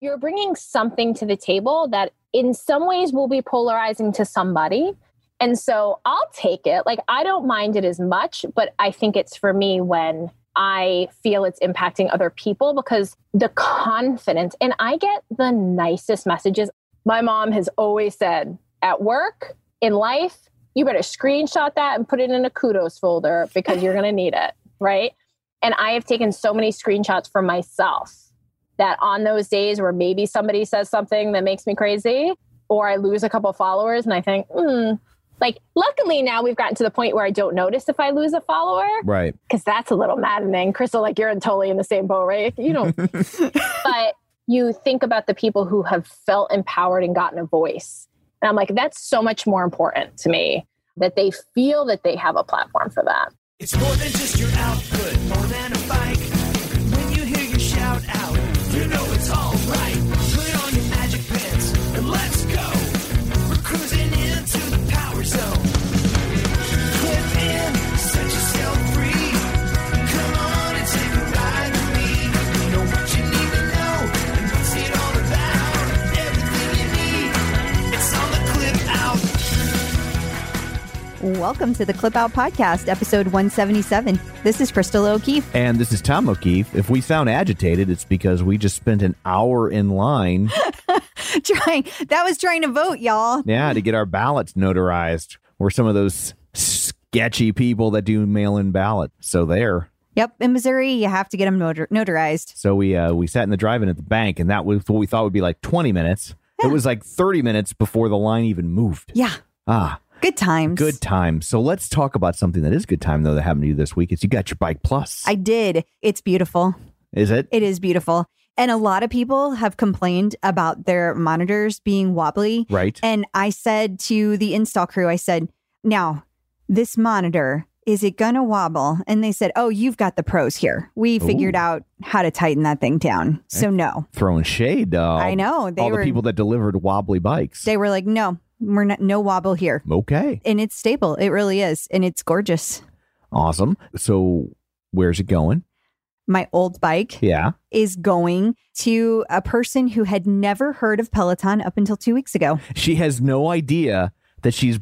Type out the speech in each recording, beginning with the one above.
you're bringing something to the table that in some ways will be polarizing to somebody. And so I'll take it. Like, I don't mind it as much, but I think it's for me when I feel it's impacting other people because the confidence, and I get the nicest messages. My mom has always said at work, in life, you better screenshot that and put it in a kudos folder because you're going to need it. Right. And I have taken so many screenshots for myself that on those days where maybe somebody says something that makes me crazy or I lose a couple followers and I think, hmm, like luckily now we've gotten to the point where I don't notice if I lose a follower. Right. Because that's a little maddening. Crystal, like you're totally in the same boat, right? You don't but you think about the people who have felt empowered and gotten a voice. And I'm like, that's so much more important to me that they feel that they have a platform for that. It's more than just your output, more than a bike. Welcome to the Clip Out Podcast, episode 177. This is Crystal O'Keefe. And this is Tom O'Keefe. If we sound agitated, it's because we just spent an hour in line, trying that was trying to vote, y'all. yeah, to get our ballots notarized. We're some of those sketchy people that do mail-in ballot. So there. Yep, in Missouri, you have to get them notar- notarized. So we uh, we sat in the drive-in at the bank, and that was what we thought would be like 20 minutes. It was like 30 minutes before the line even moved. Yeah, Ah, good times. good time. So let's talk about something that is good time though that happened to you this week. Is you got your bike plus? I did. It's beautiful. is it? It is beautiful. And a lot of people have complained about their monitors being wobbly. right. And I said to the install crew, I said, now, this monitor, is it going to wobble? And they said, oh, you've got the pros here. We figured Ooh. out how to tighten that thing down. So, no. Throwing shade. Uh, I know. They all were, the people that delivered wobbly bikes. they were like, no, we're not, no wobble here. okay. And it's stable. It really is. And it's gorgeous. Awesome. So where's it going? My old bike Yeah. is going to a person who had never heard of Peloton up until two weeks ago. She has no idea that she's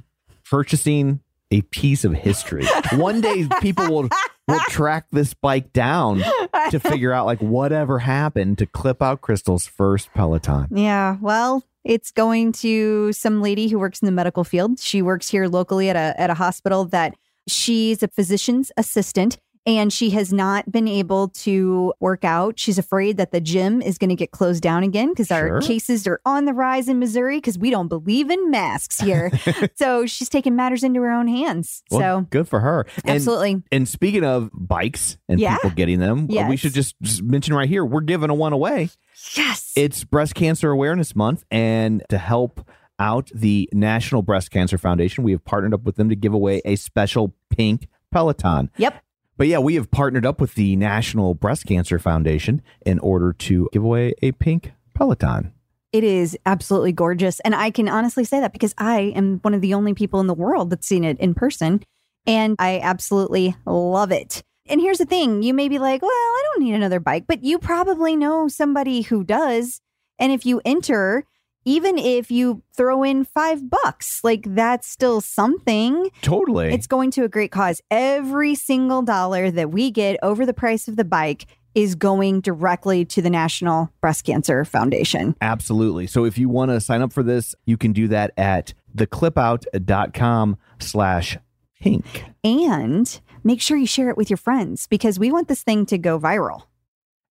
purchasing a piece of history. One day people will will track this bike down to figure out like whatever happened to clip out Crystal's first Peloton. Yeah, well, it's going to some lady who works in the medical field. She works here locally at a at a hospital that she's a physician's assistant and she has not been able to work out. She's afraid that the gym is going to get closed down again because our cases are on the rise in Missouri because we don't believe in masks here. so she's taking matters into her own hands. Well, so good for her. Absolutely. and speaking of bikes and Yeah. people getting them, we should just just mention right here we're giving a one away. Yes. It's Breast Cancer Awareness Month, and to help out the National Breast Cancer Foundation, we have partnered up with them to give away a special pink Peloton. yep. But yeah, we have partnered up with the National Breast Cancer Foundation in order to give away a pink Peloton. It is absolutely gorgeous. And I can honestly say that because I am one of the only people in the world that's seen it in person. And I absolutely love it. And here's the thing you may be like, well, I don't need another bike, but you probably know somebody who does. And if you enter, even if you throw in five bucks, like that's still something. Totally. It's going to a great cause. Every single dollar that we get over the price of the bike is going directly to the National Breast Cancer Foundation. Absolutely. So if you want to sign up for this, you can do that at theclipout.com slash pink. And make sure you share it with your friends because we want this thing to go viral.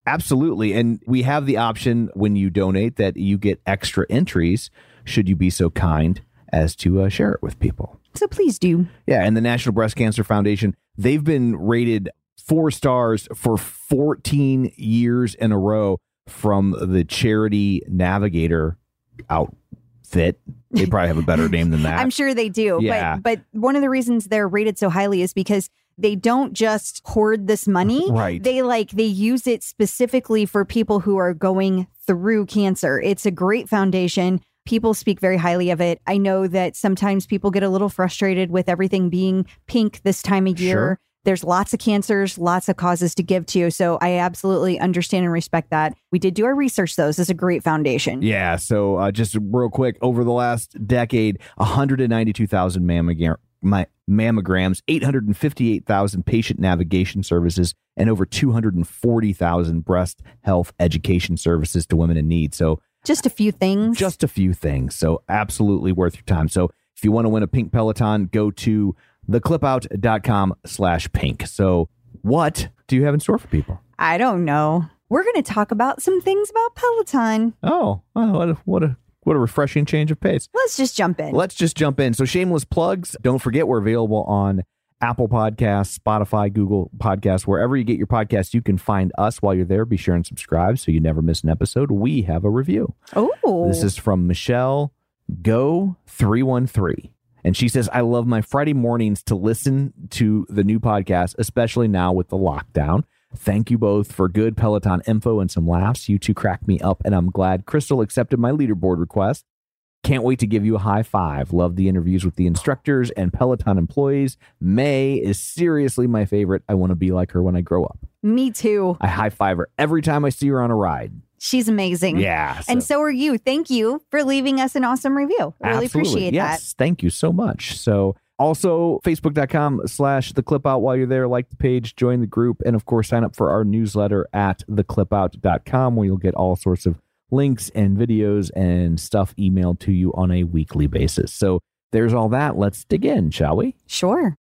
Absolutely. And we have the option when you donate that you get extra entries should you be so kind as to uh, share it with people. So please do. Yeah. And the National Breast Cancer Foundation, they've been rated four stars for 14 years in a row from the Charity Navigator outfit. They probably have a better name than that. I'm sure they do. Yeah. But but one of the reasons they're rated so highly is because they don't just hoard this money. Right. They like they use it specifically for people who are going through cancer. It's a great foundation. People speak very highly of it. I know that sometimes people get a little frustrated with everything being pink this time of year. Sure. There's lots of cancers, lots of causes to give to. So I absolutely understand and respect that. We did do our research, though. This is a great foundation. Yeah. So uh, just real quick, over the last decade, 192,000 mammogram, my, mammograms, 858,000 patient navigation services, and over 240,000 breast health education services to women in need. So Just a few things. just a few things. So absolutely worth your time. So if you want to win a pink Peloton, go to theclipout.com slash pink. So what do you have in store for people? I don't know. We're going to talk about some things about Peloton. Oh, well, what a, what a what a refreshing change of pace. Let's just jump in. Let's just jump in. So shameless plugs. Don't forget we're available on Apple Podcasts, Spotify, Google Podcasts, wherever you get your podcasts, you can find us while you're there. Be sure and subscribe so you never miss an episode. We have a review. oh, This is from Michelle Go 313. And she says, I love my Friday mornings to listen to the new podcast, especially now with the lockdown. Thank you both for good Peloton info and some laughs. You two cracked me up, and I'm glad Crystal accepted my leaderboard request. Can't wait to give you a high five. Love the interviews with the instructors and Peloton employees. May is seriously my favorite. I want to be like her when I grow up. me too. I high five her every time I see her on a ride. She's amazing. Yeah. And so are you. Thank you for leaving us an awesome review. I really Absolutely. appreciate yes, thank you so much. So also facebook.com slash the clip out while you're there, like the page, join the group, and of course sign up for our newsletter at theclipout.com where you'll get all sorts of links and videos and stuff emailed to you on a weekly basis. So there's all that. Let's dig in, shall we? Sure.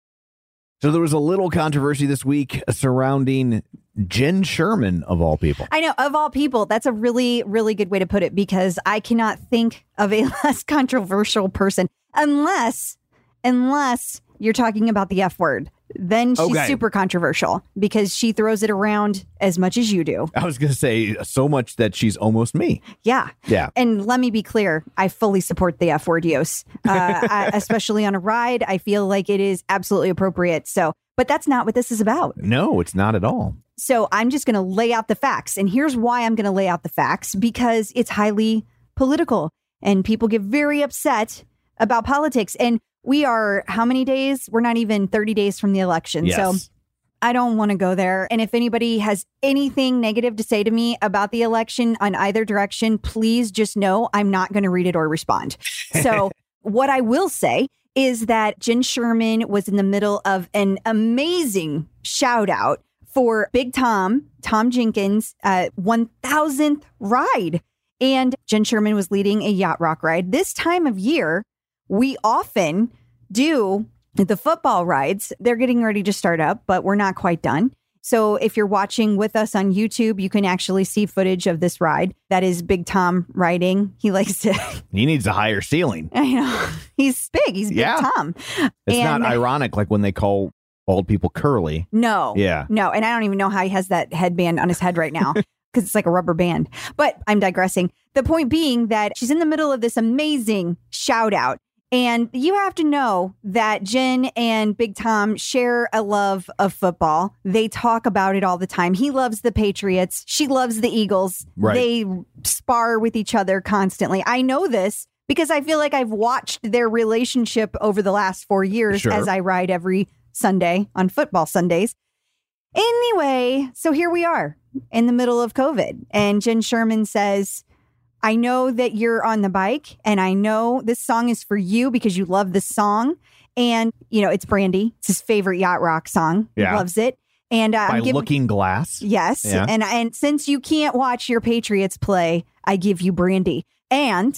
So there was a little controversy this week surrounding Jenn Sherman of all people. I know, of all people, that's a really, really good way to put it because I cannot think of a less controversial person unless, unless you're talking about the F word. Then she's Okay. super controversial because she throws it around as much as you do. I was going to say so much that she's almost me. Yeah. Yeah. And let me be clear, I fully support the F word use, uh, I- especially on a ride. I feel like it is absolutely appropriate. So, but that's not what this is about. No, it's not at all. So I'm just going to lay out the facts. And here's why I'm going to lay out the facts because it's highly political and people get very upset about politics. And we are how many days? We're not even 30 days from the election. Yes. So I don't want to go there. And if anybody has anything negative to say to me about the election on either direction, please just know I'm not going to read it or respond. So, what I will say is that Jenn Sherman was in the middle of an amazing shout out for Big Tom, Tom Jenkins, uh, 1000th ride. And Jenn Sherman was leading a yacht rock ride. This time of year, we often do the football rides. They're getting ready to start up, but we're not quite done. So if you're watching with us on YouTube, you can actually see footage of this ride. That is Big Tom riding. He likes to, He needs a higher ceiling. I know, he's big. He's Big Yeah. Tom. It's And- not ironic like when they call old people curly. No. Yeah. No. And I don't even know how he has that headband on his head right now because it's like a rubber band. But I'm digressing. The point being that she's in the middle of this amazing shout out. And you have to know that Jenn and Big Tom share a love of football. They talk about it all the time. He loves the Patriots. She loves the Eagles. Right. They spar with each other constantly. I know this because I feel like I've watched their relationship over the last four years Sure. as I ride every Sunday on football Sundays. Anyway, so here we are in the middle of COVID. And Jenn Sherman says, I know that you're on the bike, and I know this song is for you because you love this song. And, you know, it's Brandy. It's his favorite yacht rock song. He Yeah. loves it. And uh, By I'm giving, looking glass. Yes. Yeah. And and since you can't watch your Patriots play, I give you brandy. And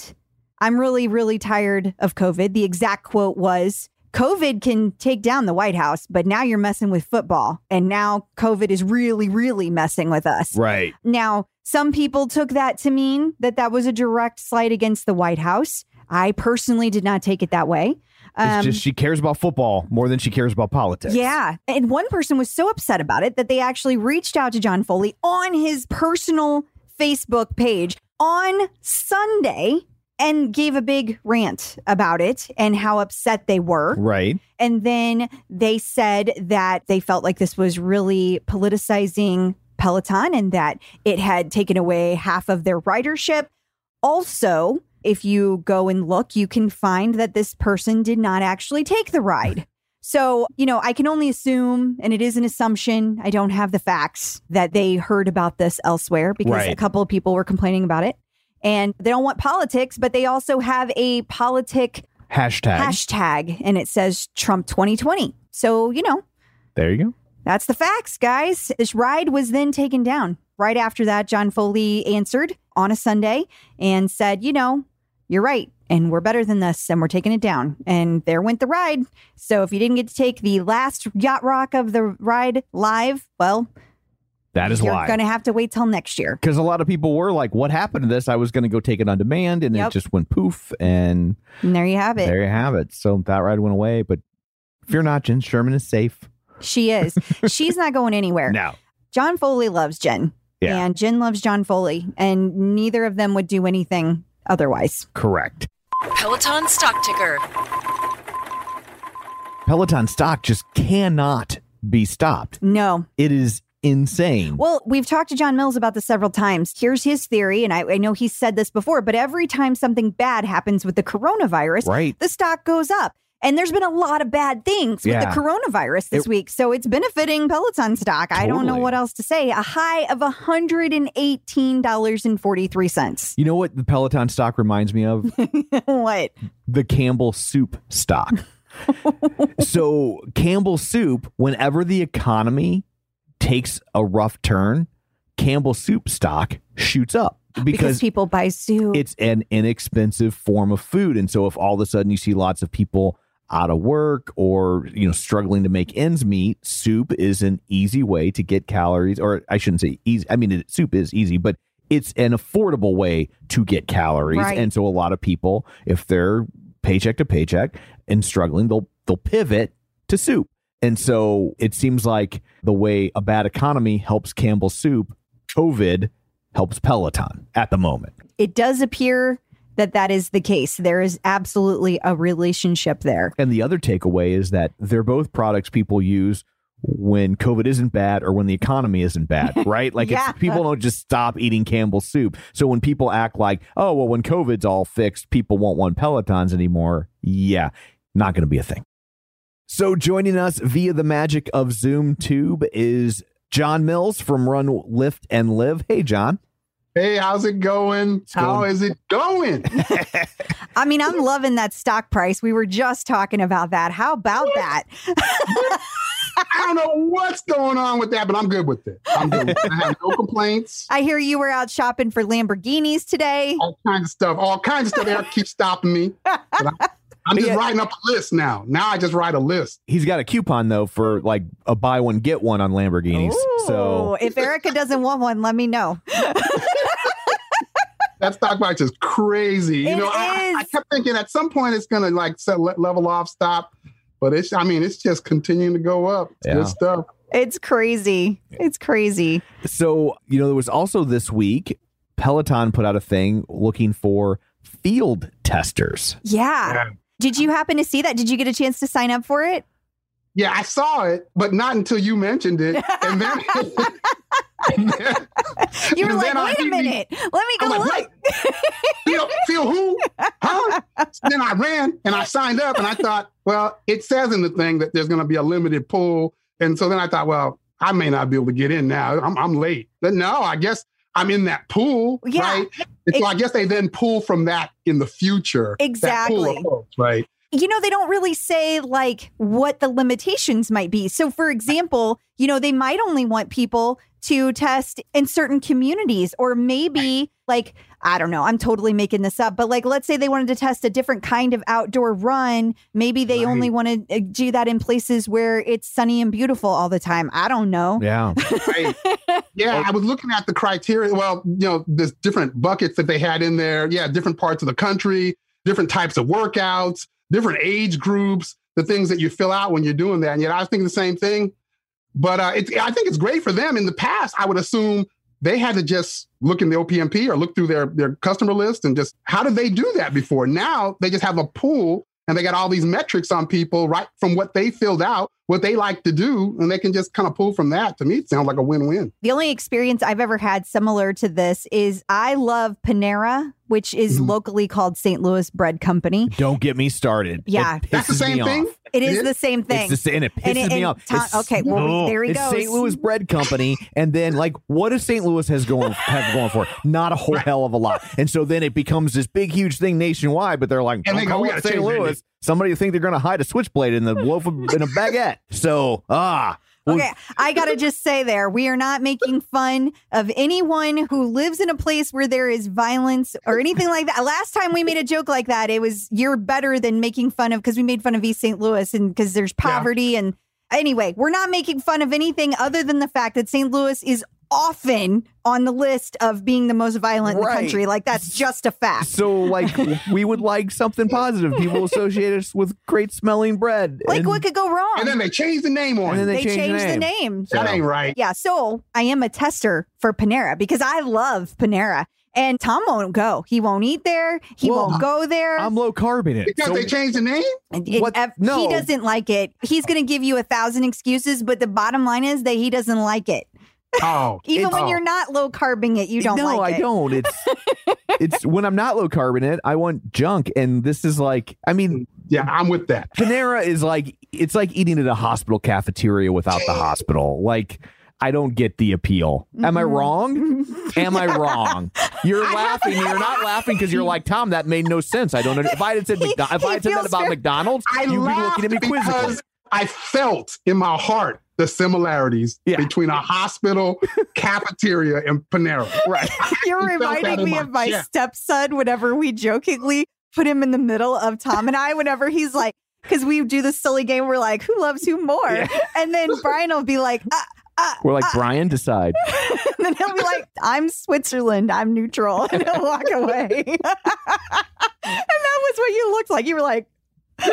I'm really, really tired of COVID. The exact quote was COVID can take down the White House, but now you're messing with football. And now COVID is really, really messing with us. Right. Now, some people took that to mean that that was a direct slight against the White House. I personally did not take it that way. It's just she cares about football more than she cares about politics. Um, Yeah. And one person was so upset about it that they actually reached out to John Foley on his personal Facebook page on Sunday and gave a big rant about it and how upset they were. Right. And then they said that they felt like this was really politicizing Peloton and that it had taken away half of their ridership. Also, if you go and look, you can find that this person did not actually take the ride. So, you know, I can only assume, and it is an assumption, I don't have the facts that they heard about this elsewhere because a couple of people were complaining about it. And they don't want politics, but they also have a politic Hashtag. hashtag and it says Trump 2020. So, you know, there you go. that's the facts, guys. This ride was then taken down. Right after that, John Foley answered on a Sunday and said, you know, you're right. And we're better than this. And we're taking it down. And there went the ride. So if you didn't get to take the last yacht rock of the ride live, well, That is you're why. going to have to wait till next year. because a lot of people were like, "What happened to this?" I was going to go take it on demand, and Yep. it just went poof, and And there you have it. there you have it. So that ride went away, but fear not, Jenn Sherman is safe She is. She's not going anywhere. now. John Foley loves Jenn. Yeah. And Jenn loves John Foley. And neither of them would do anything otherwise. Correct. Peloton stock ticker. Peloton stock just cannot be stopped. No. It is insane. Well, we've talked to John Mills about this several times. Here's his theory, and I, I know he's said this before, but every time something bad happens with the coronavirus, right. the stock goes up. And there's been a lot of bad things with the coronavirus this It- week. So it's benefiting Peloton stock. I don't know what else to say. A high of $118.43. You know what the Peloton stock reminds me of? what? the Campbell soup stock. so Campbell soup, whenever the economy takes a rough turn, Campbell soup stock shoots up Because, because people buy soup. it's an inexpensive form of food. And so if all of a sudden you see lots of people out of work or you know struggling to make ends meet, soup is an easy way to get calories or I shouldn't say easy. I mean it, soup is easy, but it's an affordable way to get calories. Right. And so a lot of people if they're paycheck to paycheck and struggling, they'll they'll pivot to soup. And so it seems like the way a bad economy helps Campbell soup, COVID helps Peloton at the moment. it does appear that that is the case. There is absolutely a relationship there. And the other takeaway is that they're both products people use when COVID isn't bad or when the economy isn't bad, right? Like Yeah. it's, people don't just stop eating Campbell's soup. So when people act like, oh, well, when COVID's all fixed, people won't want Pelotons anymore. Yeah, not going to be a thing. So joining us via the magic of Zoom Tube is John Mills from Run, Lift, and Live. Hey, John. Hey, how's it going? How going- is it going? I mean, I'm loving that stock price. We were just talking about that. How about that? I don't know what's going on with that, but I'm good with it. I'm good with it. I have no complaints. I hear you were out shopping for Lamborghinis today. All kinds of stuff. All kinds of stuff. Eric keeps stopping me. But I, I'm just Yeah. writing up a list now. Now I just write a list. He's got a coupon, though, for like a buy one, get one on Lamborghinis. So if Erica doesn't want one, let me know. That stock price is crazy. You It know, I, I kept thinking at some point it's gonna like set, level off, stop. But it's, I mean, it's just continuing to go up. It's Yeah. good stuff. It's crazy. It's crazy. So, you know, there was also this week, Peloton put out a thing looking for field testers. Yeah. Yeah. Did you happen to see that? Did you get a chance to sign up for it? Yeah, I saw it, but not until you mentioned it. And then, and then- You were like, wait a minute. Let me go like, look. feel, feel who? Huh? So then I ran and I signed up and I thought, well, it says in the thing that there's going to be a limited pool. And so then I thought, well, I may not be able to get in now. I'm, I'm late. But no, I guess I'm in that pool, Yeah. right? And so I guess they then pull from that in the future. that pool Exactly. folks, right? you know, they don't really say like what the limitations might be. So, for example, you know, they might only want people to test in certain communities, or maybe like, I don't know, I'm totally making this up, but like, let's say they wanted to test a different kind of outdoor run. Maybe they Right. only want to do that in places where it's sunny and beautiful all the time. I don't know. Yeah. Right. Yeah, I was looking at the criteria. Well, you know, there's different buckets that they had in there. Yeah, different parts of the country, different types of workouts, different age groups, the things that you fill out when you're doing that. And yet I was thinking the same thing. But uh, it's, I think it's great for them. In the past, I would assume they had to just look in the OPMP or look through their, their customer list and just, how did they do that before? Now they just have a pool and they got all these metrics on people right from what they filled out, what they like to do, and they can just kind of pull from that. To me, it sounds like a win-win. The only experience I've ever had similar to this is I love Panera, which is Mhm. locally called St. Louis Bread Company. Don't get me started. Yeah. It That's the same thing? off. It is It the same thing. It's the, and it pisses And it- me off. Tom- okay, well, Ugh. there he it's goes. St. Louis Bread Company, and then like, what does St. Louis has going have going for? it? Not a whole hell of a lot. And so then it becomes this big, huge thing nationwide. But they're like, And they go, "We St. Louis. Somebody think they're going to hide a switchblade in the loaf of, in a baguette. So ah. Okay, I gotta just say there, we are not making fun of anyone who lives in a place where there is violence or anything like that. Last time we made a joke like that, it was you're better than making fun of because we made fun of East St. Louis and because there's poverty and anyway, we're not making fun of anything other than the fact that St. Louis is often on the list of being the most violent in the country. Like that's just a fact. So like we would like something positive. People associate us with great smelling bread. Like and, what could go wrong? And then they changed the name on and then they, they change changed the the name. name. That ain't right. Yeah, so I am a tester for Panera because I love Panera. And Tom won't go. He won't eat there. He Well, won't go there. I'm low carb in it. Because So- they changed the name? And- and what- ev- no. He doesn't like it. He's going to give you a thousand excuses, but the bottom line is that he doesn't like it. Oh. Even it's- when you're not low carbing it, you don't no, like I it. don't. It's it's when I'm not low carb in it, I want junk, and this is like, I mean, Yeah, I'm with that. Panera is like it's like eating at a hospital cafeteria without the hospital. Like, I don't get the appeal. Am I Mm-hmm. wrong? Am I wrong? You're laughing. You're not laughing because you're like Tom. That made no sense. I don't. Under- if I had said He- McDo- if he I had said that about very- McDonald's, I you'd be looking at me quizzically. Because I felt in my heart the similarities Yeah. between a hospital, cafeteria, and Panera. Right. You're I felt that reminding me my of my chest. stepson whenever we jokingly put him in the middle of Tom and I, whenever he's like, because we do this silly game, we're like, who loves who more? And then Brian will be like, ah, ah, We're like Brian. Decide. and then he'll be like, I'm Switzerland, I'm neutral, and he'll walk away. and that was what you looked like. You were like,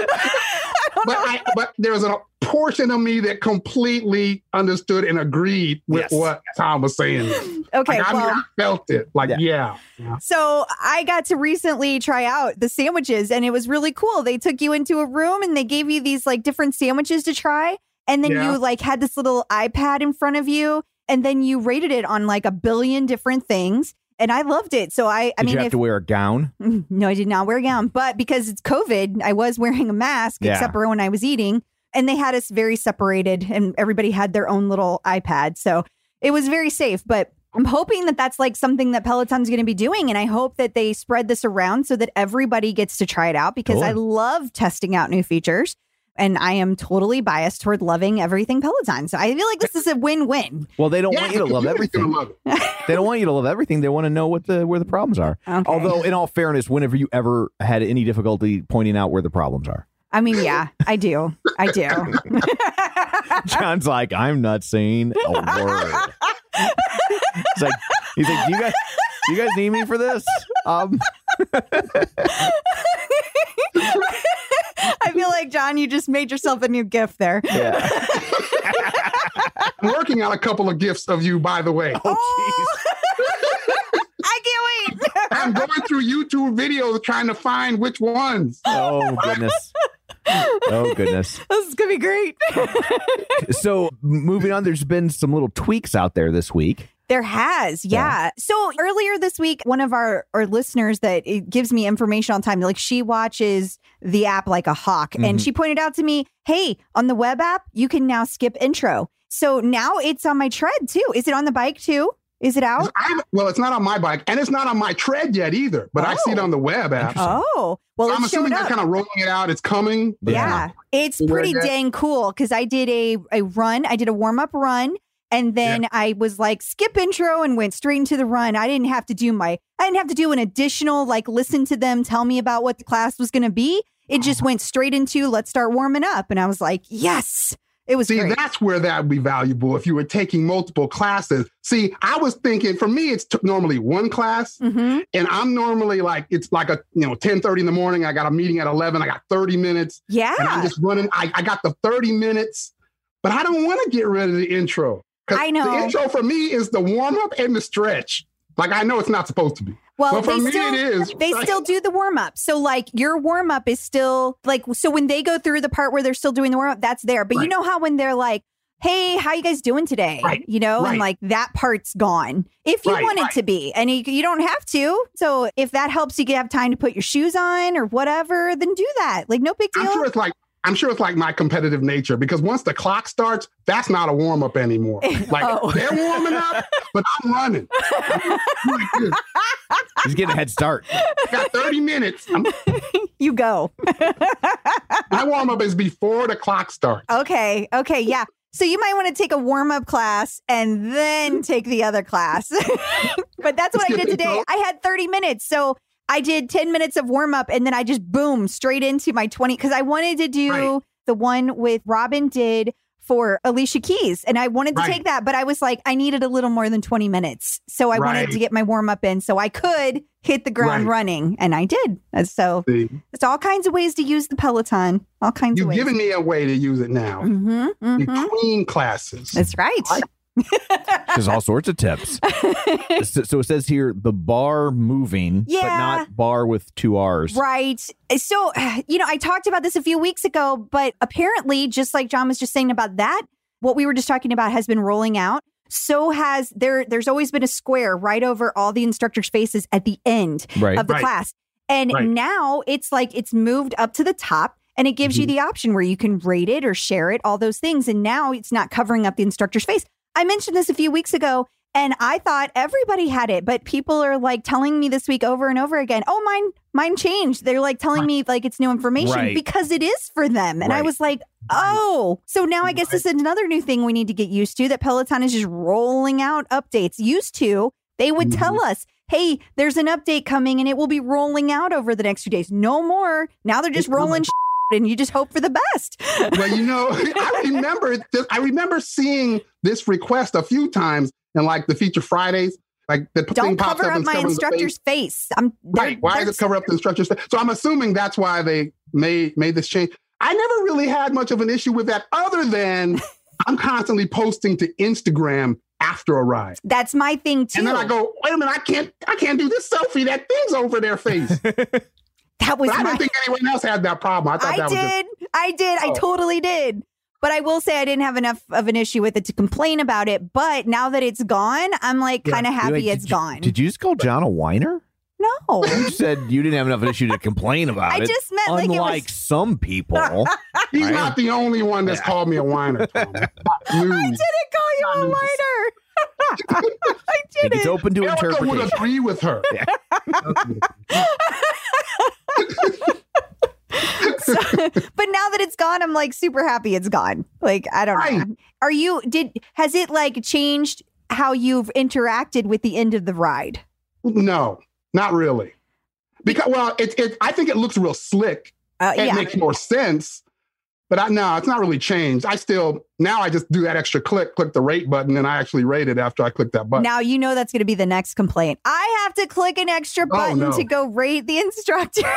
But I, but there was a portion of me that completely understood and agreed with Yes. what Tom was saying. okay, Like, I, mean, well. I felt it. Like, Yeah. yeah. So I got to recently try out the sandwiches and it was really cool. They took you into a room and they gave you these like different sandwiches to try. And then Yeah. you like had this little iPad in front of you and then you rated it on like a billion different things. And I loved it. So I, I Did mean, you have if, to wear a gown? no, I did not wear a gown, but because it's COVID, I was wearing a mask Yeah. except for when I was eating. And they had us very separated and everybody had their own little iPad. So it was very safe. But I'm hoping that that's like something that Peloton's going to be doing. And I hope that they spread this around so that everybody gets to try it out because I love testing out new features. And I am totally biased toward loving everything Peloton. So I feel like this is a win win. Well, they don't Yeah, want you to love everything. love. They don't want you to love everything. They want to know what the where the problems are. Okay. Although, in all fairness, whenever you ever had any difficulty pointing out where the problems are, I mean, yeah, I do. I do. John's like, I'm not saying a word. He's like, he's like, do you guys, do you guys need me for this? Um, I feel like John, you just made yourself a new gift there. yeah. I'm working on a couple of gifts of you, by the way. Oh, oh I can't wait. I'm going through YouTube videos trying to find which ones. Oh goodness. Oh goodness. this is gonna be great. So moving on, there's been some little tweaks out there this week. There has, yeah. So earlier this week, one of our, our listeners that it gives me information on time, like she watches the app like a hawk, and Mhm. she pointed out to me, hey, on the web app, you can now skip intro. So now it's on my tread too. Is it on the bike too? Is it out? I'm, well, it's not on my bike, and it's not on my tread yet either. But I see it Oh. on the web app. Oh, well, I'm assuming they're kind of rolling it out. It's coming. Yeah, it's Where pretty dang cool because I did a, a run. I did a warm up run. And then I was like, skip intro and went straight into the run. I didn't have to do my, I didn't have to do an additional, like, listen to them tell me about what the class was going to be. It just went straight into, let's start warming up. And I was like, yes, it was See, great. that's where that would be valuable if you were taking multiple classes. See, I was thinking for me, it's t- normally one class, hmm and I'm normally like, it's like a, you know, 10 30 in the morning. I got a meeting at 11. I got 30 minutes, and I'm just running. I, I got the 30 minutes, but I don't want to get rid of the intro. I know. The intro for me is the warm up and the stretch. Like, I know it's not supposed to be. Well, but for they me, still, it is. They still do the warm up. So, like, your warm up is still like, so when they go through the part where they're still doing the warm up, that's there. But you know how when they're like, hey, how you guys doing today? Right, You know, and like that part's gone if you Right, want it right. to be. And you, you don't have to. So, if that helps you have time to put your shoes on or whatever, then do that. Like, no big I'm deal. sure it's like I'm sure it's like my competitive nature because once the clock starts, that's not a warm up anymore. Like Oh. they're warming up, but I'm running. I'm like. He's getting a head start. I got 30 minutes. I'm, You go. my warm up is before the clock starts. Okay. Okay. Yeah. So you might want to take a warm up class and then take the other class. but that's what I did today. I had 30 minutes. So I did 10 minutes of warm up and then I just boom straight into my 20 because I wanted to do Right. the one with Robin did for Alicia Keys. And I wanted to Right. take that, but I was like, I needed a little more than 20 minutes. So I wanted to get my warm up in so I could hit the ground Right. running. And I did. And so See, it's all kinds of ways to use the Peloton. All kinds of you've ways. given me a way to use it now. hmm hmm Between classes. That's right. There's all sorts of tips. so, so it says here the bar moving, but not bar with two R's. Right. So, you know, I talked about this a few weeks ago, but apparently, just like John was just saying about that, what we were just talking about has been rolling out. So has there, there's always been a square right over all the instructors' faces at the end Right. of the Right. class. And Right. now it's like it's moved up to the top and it gives Mm-hmm. you the option where you can rate it or share it, all those things. And now it's not covering up the instructor's face. I mentioned this a few weeks ago and I thought everybody had it, but people are like telling me this week over and over again, oh, mine, mine changed. They're like telling me like it's new information Right. because it is for them. And I was like, oh, so now I guess this is another new thing we need to get used to that Peloton is just rolling out updates. Used to, they would tell mm-hmm. us, hey, there's an update coming and it will be rolling out over the next few days. No more. Now they're just rolling and you just hope for the best. well, you know, I remember this, I remember seeing this request a few times in like the feature Fridays. Like the thing Don't pops cover up and my instructor's face. I'm they're- Right. Why they're- does it cover up the instructor's face? So I'm assuming that's why they made made this change. I never really had much of an issue with that, other than I'm constantly posting to Instagram after a ride. That's my thing too. And then I go, wait a minute, I can't I can't do this selfie. That thing's over their face. but that was I my don't think anyone else had that problem. I thought I that was just did. I did. I Oh. totally did. But I will say I didn't have enough of an issue with it to complain about it. But now that it's gone, I'm like Yeah. kind of happy Wait, it's you- gone. Did you just call John a whiner? no. You said you didn't have enough of an issue to complain about I it. just meant like it Unlike was. some people. he's Right. not the only one that's Yeah. called me a whiner. Tom. I didn't call you a I'm just- whiner. I I think it's open to Erica would interpretation. agree with her. So- but now that it's gone, I'm like super happy it's gone. Like I don't know. Are you? Did has it like changed how you've interacted with the end of the ride? No, not really. Because well, it, it I think it looks real slick. Uh, It yeah. makes more sense. But I no, it's not really changed. I still now I just do that extra click, click the rate button, and I actually rate it after I click that button. Now you know that's going to be the next complaint. I have to click an extra oh, button Oh, no. to go rate the instructor.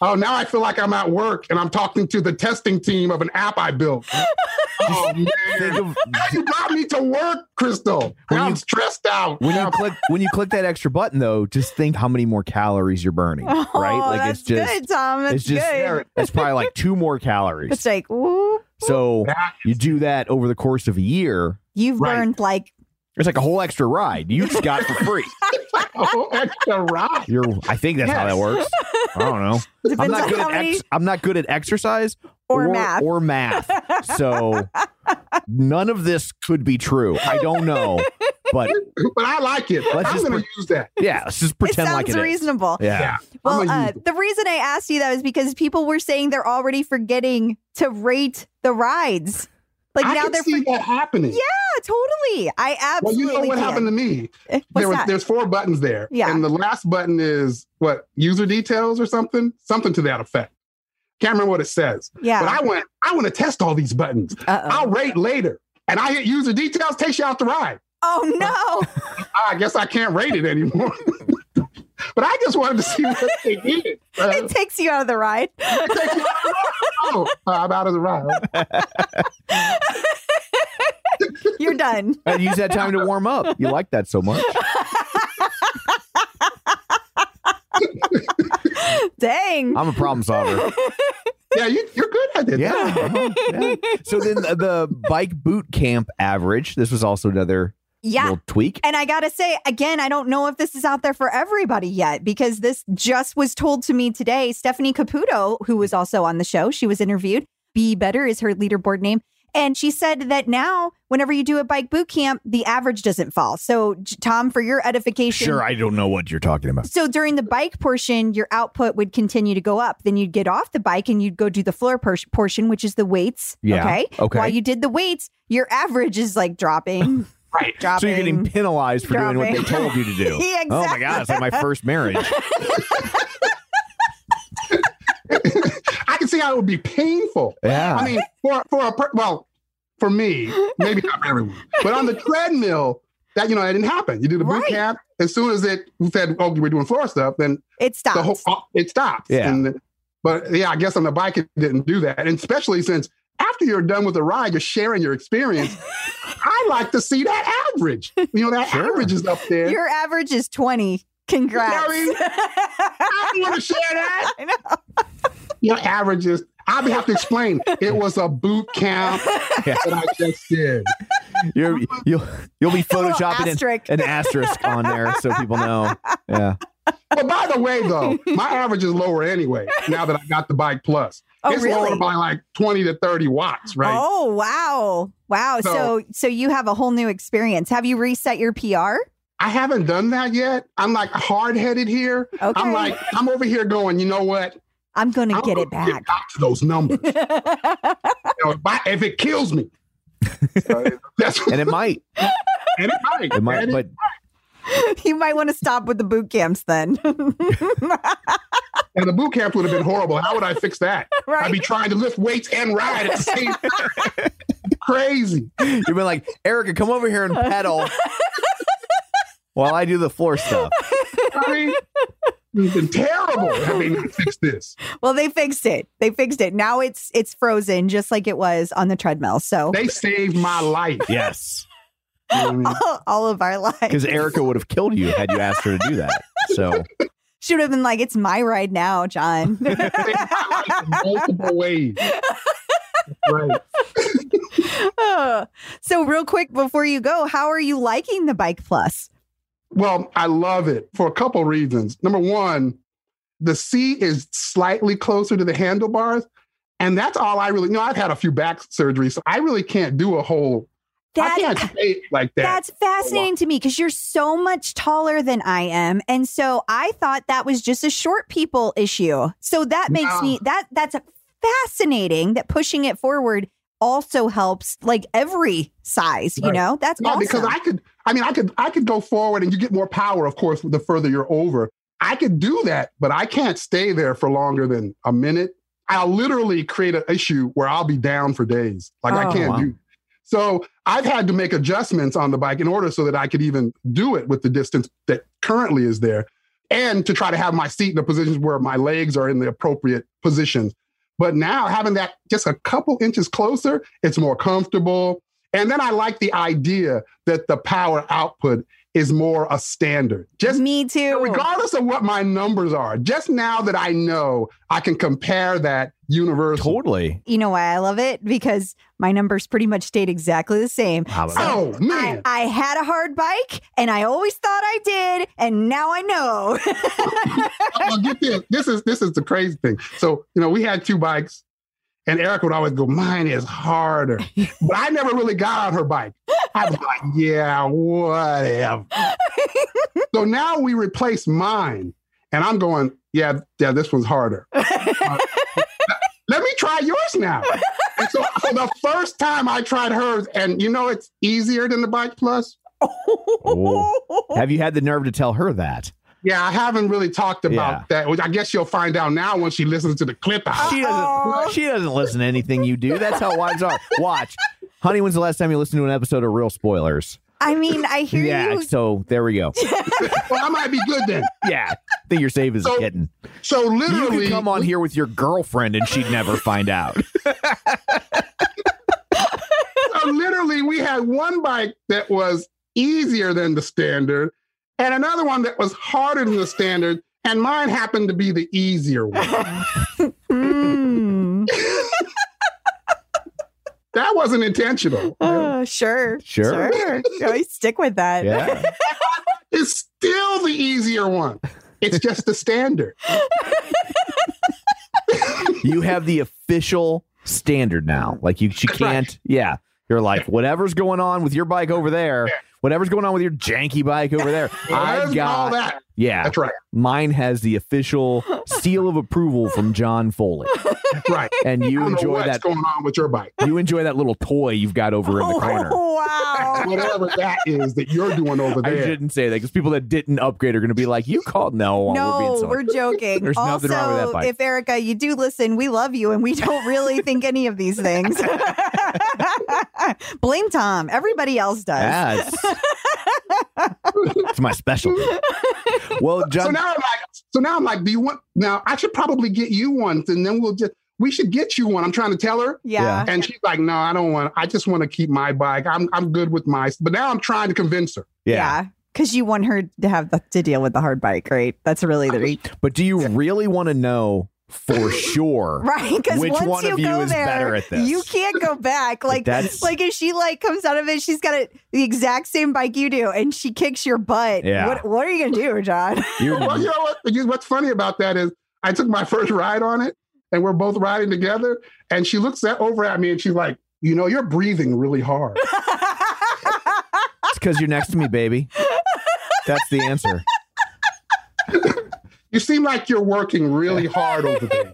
oh, now I feel like I'm at work and I'm talking to the testing team of an app I built. oh man. Of- Now you got me to work, Crystal. When Now you- I'm stressed out. when you click when you click that extra button though, just think how many more calories you're burning. Oh, right? Oh, Like that's it's just good, Tom. That's it's just good. it's probably like two more calories. It's like, ooh, So you do that over the course of a year. you've Right. burned like It's like a whole extra ride you just got for free. oh, extra ride. You're, I think that's how that works. I don't know. I'm not good at ex- I'm not good at exercise Or math. or math. So none of this could be true. I don't know, but But I like it. Let's I'm going pre- to use that. yeah, let's just it pretend sounds like it is. reasonable. Yeah. Yeah. Well, uh, the reason I asked you that was because people were saying they're already forgetting to rate the rides. Like I now can they're see for- that happening. yeah, totally. I absolutely. Well, you know what can. happened to me? What's there was there's four buttons there. Yeah. And the last button is what user details or something, something to that effect. Can't remember what it says. yeah. But I went, I want to test all these buttons. Uh-oh. I'll rate later. And I hit user details, takes you out the ride. oh no. I guess I can't rate it anymore. but I just wanted to see what they did. Uh, it takes you out of the ride. it takes you out of the ride. Oh, I'm out of the ride. You're done. And use that time to warm up. You like that so much. Dang. I'm a problem solver. Yeah, you, you're good at it. Yeah. uh-huh, yeah. So then the, the bike boot camp average, this was also another yeah. little tweak. And I got to say, again, I don't know if this is out there for everybody yet because this just was told to me today. Stephanie Caputo, who was also on the show, she was interviewed. Be Better is her leaderboard name. And she said that now, whenever you do a bike boot camp, the average doesn't fall. So, Tom, for your edification, Sure, I don't know what you're talking about. so during the bike portion, your output would continue to go up. Then you'd get off the bike and you'd go do the floor por- portion, which is the weights. Yeah, Okay. okay. While you did the weights, your average is like dropping, Right. dropping. So you're getting penalized for doing what they told you to do. Yeah, Oh my god, it's like my first marriage. I can see how it would be painful. Yeah. I mean, for for a per- well, for me, maybe not for everyone, but on the treadmill, that you know, that didn't happen. You do the boot Right. camp. As soon as it said, "Oh, we're doing floor stuff," then it stops. the whole uh, it stops. Yeah. And, but yeah, I guess on the bike it didn't do that, and especially since after you're done with the ride, you're sharing your experience. I like to see that average. You know, that Sure. average is up there. your average is 20. Congrats. I mean, I don't want to share that. I know. Your average is. I have to explain. It was a boot camp Yeah. that I just did. You're, you'll you'll be little photoshopping an, asterisk. an asterisk on there so people know. Yeah. But by the way, though, my average is lower anyway. Now that I got the bike plus, Oh, it's really? lower by like twenty to thirty watts, right? Oh, wow. Wow. So, So- so you have a whole new experience. Have you reset your PR? I haven't done that yet. I'm like hard headed here. Okay. I'm like I'm over here going. You know what? I'm going to get gonna it back. back to those numbers. You know, if, I- if it kills me, So, that's And it might. and it might. It might And but you might want to stop with the boot camps then. And the boot camp would have been horrible. How would I fix that? Right. I'd be trying to lift weights and ride at the same time. Crazy. you've been like, Erica, come over here and pedal while I do the floor stuff. I mean, it's been terrible I mean, fix this. well, they fixed it. They fixed it. Now it's it's frozen just like it was on the treadmill. So They saved my life. Yes. You know I mean? all of our lives Because Erica would have killed you had you asked her to do that. So should have been like, it's my ride now, John. Saved my life in multiple ways. Right. Uh, so, real quick before you go, how are you liking the Bike Plus? Well, I love it for a couple reasons. Number one, the seat is slightly closer to the handlebars. And that's all I really you know. I've had a few back surgeries, so I really can't do a whole I That's can't say it like that. That's fascinating to me because you're so much taller than I am. And so I thought that was just a short people issue. So that makes No. me that that's fascinating that pushing it forward also helps like every size, you Right. know? That's No, awesome. because I could. I mean, I could. I could go forward, and you get more power, of course, the further you're over. I could do that, but I can't stay there for longer than a minute. I'll literally create an issue where I'll be down for days. Like Oh, I can't wow. do. So I've had to make adjustments on the bike in order so that I could even do it with the distance that currently is there, and to try to have my seat in a position where my legs are in the appropriate positions. But now having that just a couple inches closer, it's more comfortable. And then I like the idea that the power output is more a standard. Just me too. regardless of what my numbers are, just now that I know I can compare that universe. totally. You know why I love it? Because my numbers pretty much stayed exactly the same. How about oh, that? Oh I, man. I had a hard bike and I always thought I did, and now I know. well, get this. This is this is the crazy thing. So, you know, we had two bikes, and Erica would always go, mine is harder. But I never really got on her bike. I was like, yeah, whatever. so now we replace mine. And I'm going, yeah, yeah, this one's harder. Uh, let me try yours now. And so for the first time I tried hers, and you know it's easier than the bike plus. Oh. Have you had the nerve to tell her that? Yeah, I haven't really talked about Yeah. that. Which I guess she'll find out now when she listens to the clip out. She doesn't. She doesn't listen to anything you do. That's how wives are. Watch, honey. When's the last time you listened to an episode of Real Spoilers? I mean, I hear yeah. you. So there we go. well, I might be good then. Yeah. think you're safe as a So, kitten. So You literally, could come on here with your girlfriend and she'd never find out. so literally, we had one bike that was easier than the standard, and another one that was harder than the standard, and mine happened to be the easier one. Hmm. that wasn't intentional. Oh, sure. Sure. Sure. Always stick with that. Yeah. It's still the easier one. It's just the standard. You have the official standard now. Like you, she can't. Yeah, you're like whatever's going on with your bike over there, Yeah. Whatever's going on with your janky bike over there. I've got that. yeah. That's right. Mine has the official seal of approval from John Foley, right. and you enjoy what's that. going on with your bike. You enjoy that little toy you've got over in the corner. Oh, wow. Whatever that is that you're doing over there. I there. shouldn't say that because people that didn't upgrade are going to be like, "You called? No, we're being No, we're joking. There's also, nothing wrong with that bike. if Erica, you do listen, we love you and we don't really think any of these things. Blame Tom. Everybody else does. Yeah, it's, it's my special. Well, so John, now I'm like, so now I'm like, do you want? Now I should probably get you one, and then we'll just. We should get you one. I'm trying to tell her, Yeah. and she's like, "No, I don't want. I just want to keep my bike. I'm I'm good with my." But now I'm trying to convince her. yeah. Because you want her to have the, to deal with the hard bike, right? That's really the re- But do you really want to know for sure? right. Because Which once one you of you go is there, better at this? you can't go back. Like, That's- like if she like comes out of it, she's got a, the exact same bike you do, and she kicks your butt. Yeah. What What are you gonna do, John? You, Well, you know what? What's funny about that is I took my first ride on it, and we're both riding together, and she looks at, over at me, and she's like, "You know, you're breathing really hard." it's because you're next to me, baby. That's the answer. You seem like you're working really hard over there.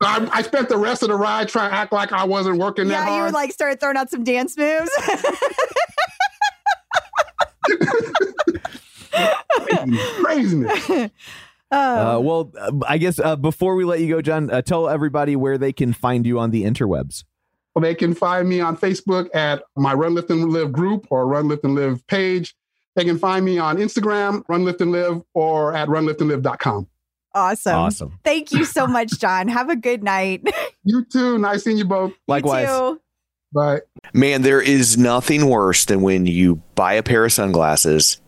I, I spent the rest of the ride trying to act like I wasn't working that hard. yeah, you hard. like started throwing out some dance moves. Craziness. Uh, oh, well, uh, I guess uh, before we let you go, John, uh, tell everybody where they can find you on the interwebs. Well, they can find me on Facebook at my Run Lift and Live group or Run Lift and Live page. They can find me on Instagram, Run Lift and Live, or at runliftandlive.com. awesome. awesome. Thank you so much, John. Have a good night. You too. Nice seeing you both. Likewise. You too. Bye. Man, there is nothing worse than when you buy a pair of sunglasses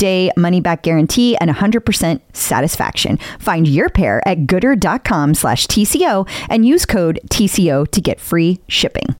day money back guarantee and 100% satisfaction. Find your pair at goodr.com slash TCO and use code TCO to get free shipping.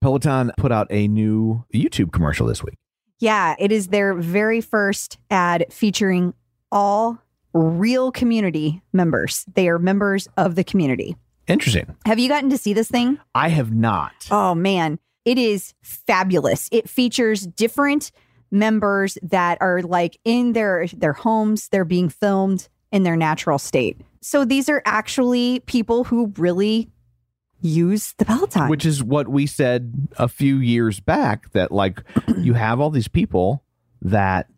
Peloton put out a new YouTube commercial this week. Yeah, it is their very first ad featuring all real community members. They are members of the community. Interesting. Have you gotten to see this thing? I have not. Oh man, it is fabulous. It features different members that are like in their their homes, they're being filmed in their natural state. So these are actually people who really use the Peloton. Which is what we said a few years back that like you have all these people that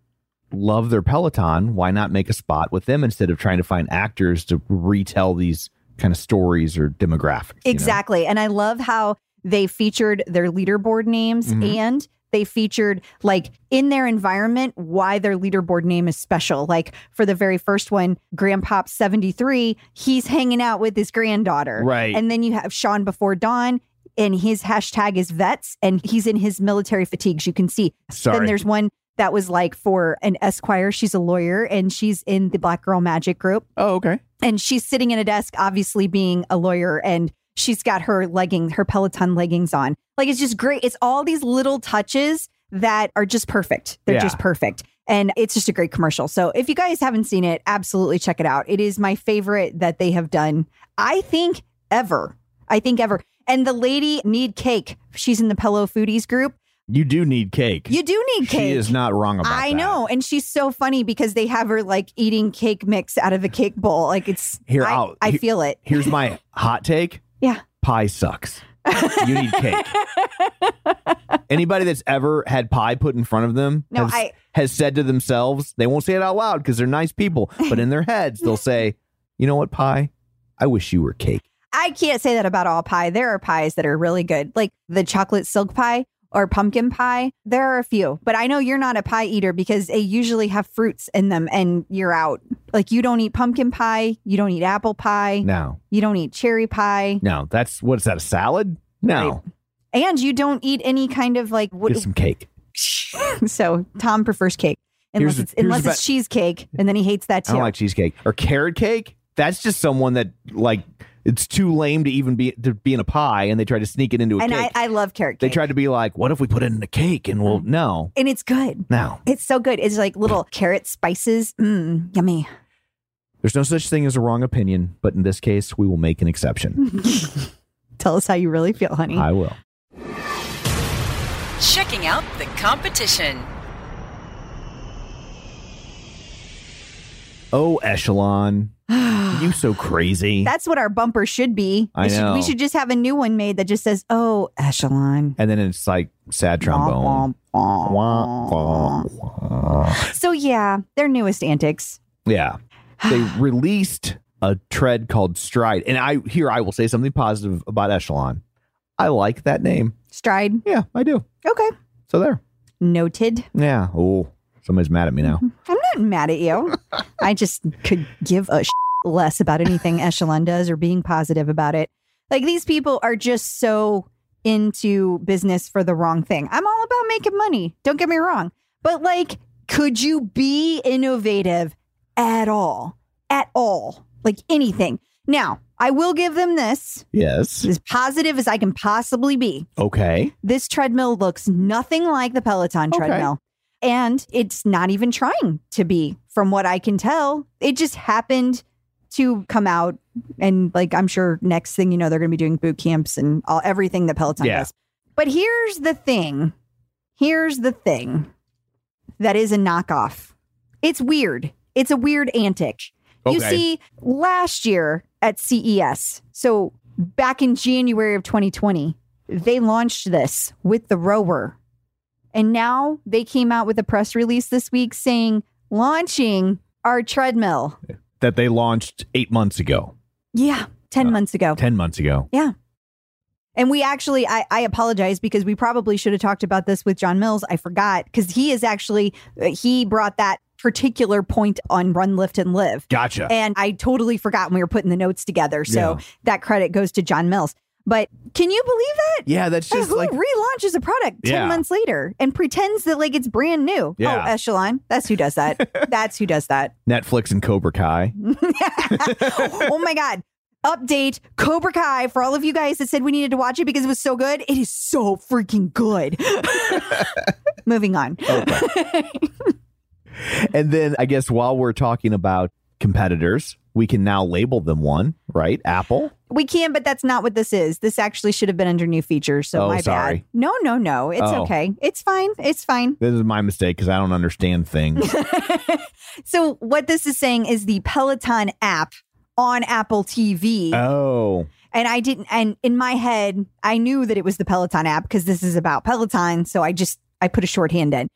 love their Peloton. Why not make a spot with them instead of trying to find actors to retell these kind of stories or demographics? you know? Exactly. And I love how they featured their leaderboard names Mhm. and they featured like in their environment why their leaderboard name is special. Like for the very first one, Grandpop 73, he's hanging out with his granddaughter. Right. And then you have Sean Before Dawn and his hashtag is vets and he's in his military fatigues. You can see. Sorry. Then there's one that was like for an Esquire. She's a lawyer and she's in the Black Girl Magic group oh, okay. and she's sitting at a desk, obviously being a lawyer, and she's got her leggings, her Peloton leggings on. Like it's just great. It's all these little touches that are just perfect. They're Yeah. just perfect. And it's just a great commercial. So if you guys haven't seen it, absolutely check it out. It is my favorite that they have done, I think, ever. I think ever. And the lady need cake. She's in the Pillow Foodies group. You do need cake. You do need cake. She is not wrong about I that. know. And she's so funny because they have her like eating cake mix out of a cake bowl. Like it's Here, I, I'll- I feel it. Here's my hot take. Yeah. Pie sucks. You need cake. Anybody that's ever had pie put in front of them No, has, I- has said to themselves, they won't say it out loud because they're nice people, but in their heads, they'll say, you know what, pie? I wish you were cake. I can't say that about all pie. There are pies that are really good, like the chocolate silk pie or pumpkin pie. There are a few, but I know you're not a pie eater because they usually have fruits in them and you're out. Like you don't eat pumpkin pie, you don't eat apple pie, No, you don't eat cherry pie, no, that's what is that, a salad? No, and you don't eat any kind of like what get some cake. so Tom prefers cake. Unless Here's- it's unless here's it's cheesecake, and then he hates that too. I don't like cheesecake or carrot cake. That's just someone that like it's too lame to even be to be in a pie, and they try to sneak it into a and cake. I, I love carrot cake. they tried to be like, what if we put it in a cake? And we'll no, and it's good. no. It's so good. It's like little carrot spices. Mm, yummy. There's no such thing as a wrong opinion, but in this case, we will make an exception. Tell us how you really feel, honey. I will. Checking out the competition. Oh, Echelon, you so crazy. That's what our bumper should be. I we, should, know. we should just have a new one made that just says, "Oh, echelon." and then it's like sad trombone. Wah, wah, wah. So yeah, their newest antics. Yeah. They released a tread called Stride. And I here I will say something positive about Echelon. I like that name. Stride. Yeah, I do. Okay. So there. Noted. Yeah. Oh, somebody's mad at me now. Mm-hmm. I'm not mad at you. I just could give a less about anything Echelon does or being positive about it. Like these people are just so into business for the wrong thing. I'm all about making money. Don't get me wrong. But like, could you be innovative at all? At all? Like anything. Now, I will give them this Yes. as positive as I can possibly be. Okay. This treadmill looks nothing like the Peloton Okay. treadmill. And it's not even trying to be, from what I can tell. It just happened to come out. And like, I'm sure next thing you know, they're going to be doing boot camps and all everything that Peloton Yeah. does. But here's the thing here's the thing that is a knockoff. It's weird. It's a weird antic. You see, last year at CES, so back in January of 2020, they launched this with the rower. And now they came out with a press release this week saying, launching our treadmill. That they launched eight months ago, Yeah, 10 Uh, months ago. 10 months ago. Yeah. And we actually, I, I apologize because we probably should have talked about this with John Mills. I forgot because he is actually, uh, he brought that particular point on Run, Lift, and Live. Gotcha. And I totally forgot when we were putting the notes together. So Yeah. that credit goes to John Mills. But can you believe that? yeah, that's just who like relaunches a product 10 Yeah. months later and pretends that like it's brand new? Oh, yeah. Oh, Echelon. That's who does that. That's who does that. Netflix and Cobra Kai. oh my God. Update Cobra Kai for all of you guys that said we needed to watch it because it was so good. It is so freaking good. Moving on. And then I guess while we're talking about competitors, we can now label them one, right? Apple. We can, but that's not what this is. This actually should have been under new features. So Oh, my sorry. bad. No, no, no. It's Oh. okay. It's fine. It's fine. This is my mistake because I don't understand things. so what this is saying is the Peloton app on Apple TV. oh, and I didn't and in my head, I knew that it was the Peloton app because this is about Peloton. So I just I put a shorthand in.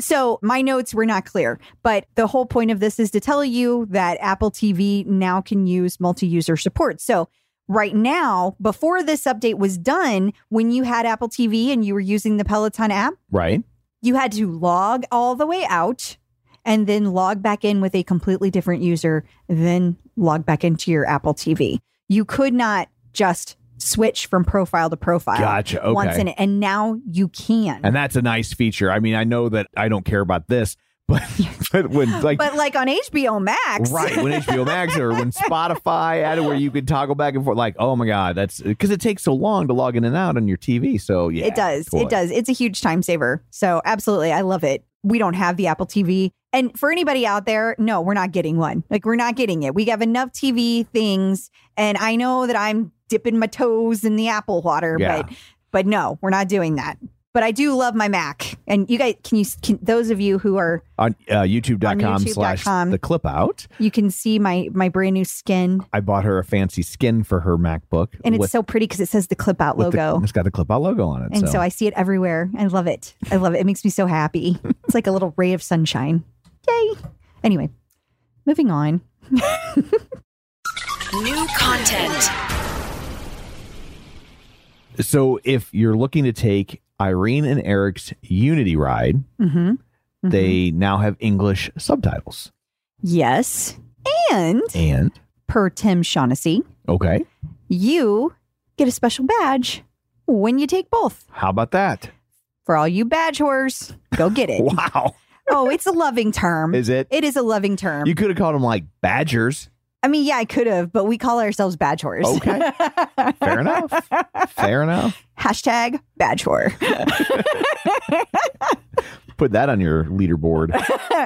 So my notes were not clear, but the whole point of this is to tell you that Apple TV now can use multi-user support. So right now, before this update was done, when you had Apple TV and you were using the Peloton app, right. you had to log all the way out and then log back in with a completely different user, then log back into your Apple TV. You could not just switch from profile to profile Gotcha. Okay. once in it. And now you can. And that's a nice feature. I mean, I know that I don't care about this, but, but when like but like on HBO Max, right when HBO Max or when Spotify added where you could toggle back and forth, like oh my god, that's because it takes so long to log in and out on your TV. So yeah, it does. totally. It does. It's a huge time saver. So absolutely, I love it. We don't have the Apple TV. And for anybody out there, no, we're not getting one. Like we're not getting it. We have enough TV things, and I know that I'm dipping my toes in the Apple water, Yeah. but but no, we're not doing that. But I do love my Mac. And you guys, can you can, those of you who are on uh, YouTube.com On slash the clip out. you can see my my brand new skin, I bought her a fancy skin for her MacBook, and it's so pretty because it says the Clip Out with the- logo. it's got the clip out logo on it. And so. I see it everywhere. I love it. I love it. It makes me so happy. It's like a little ray of sunshine. Yay. Anyway, moving on. New content. so if you're looking to take Irene and Erik's Unity ride, Mm-hmm. they now have English subtitles. Yes. And And per Tim Shaughnessy, okay, you get a special badge when you take both. how about that? For all you badge whores, go get it. Wow, oh, it's a loving term. is it? It is a loving term. You could have called them like badgers. I mean, yeah, I could have, but we call ourselves badge whores. Okay. Fair enough. Fair enough. Hashtag badge whore. Put that on your leaderboard.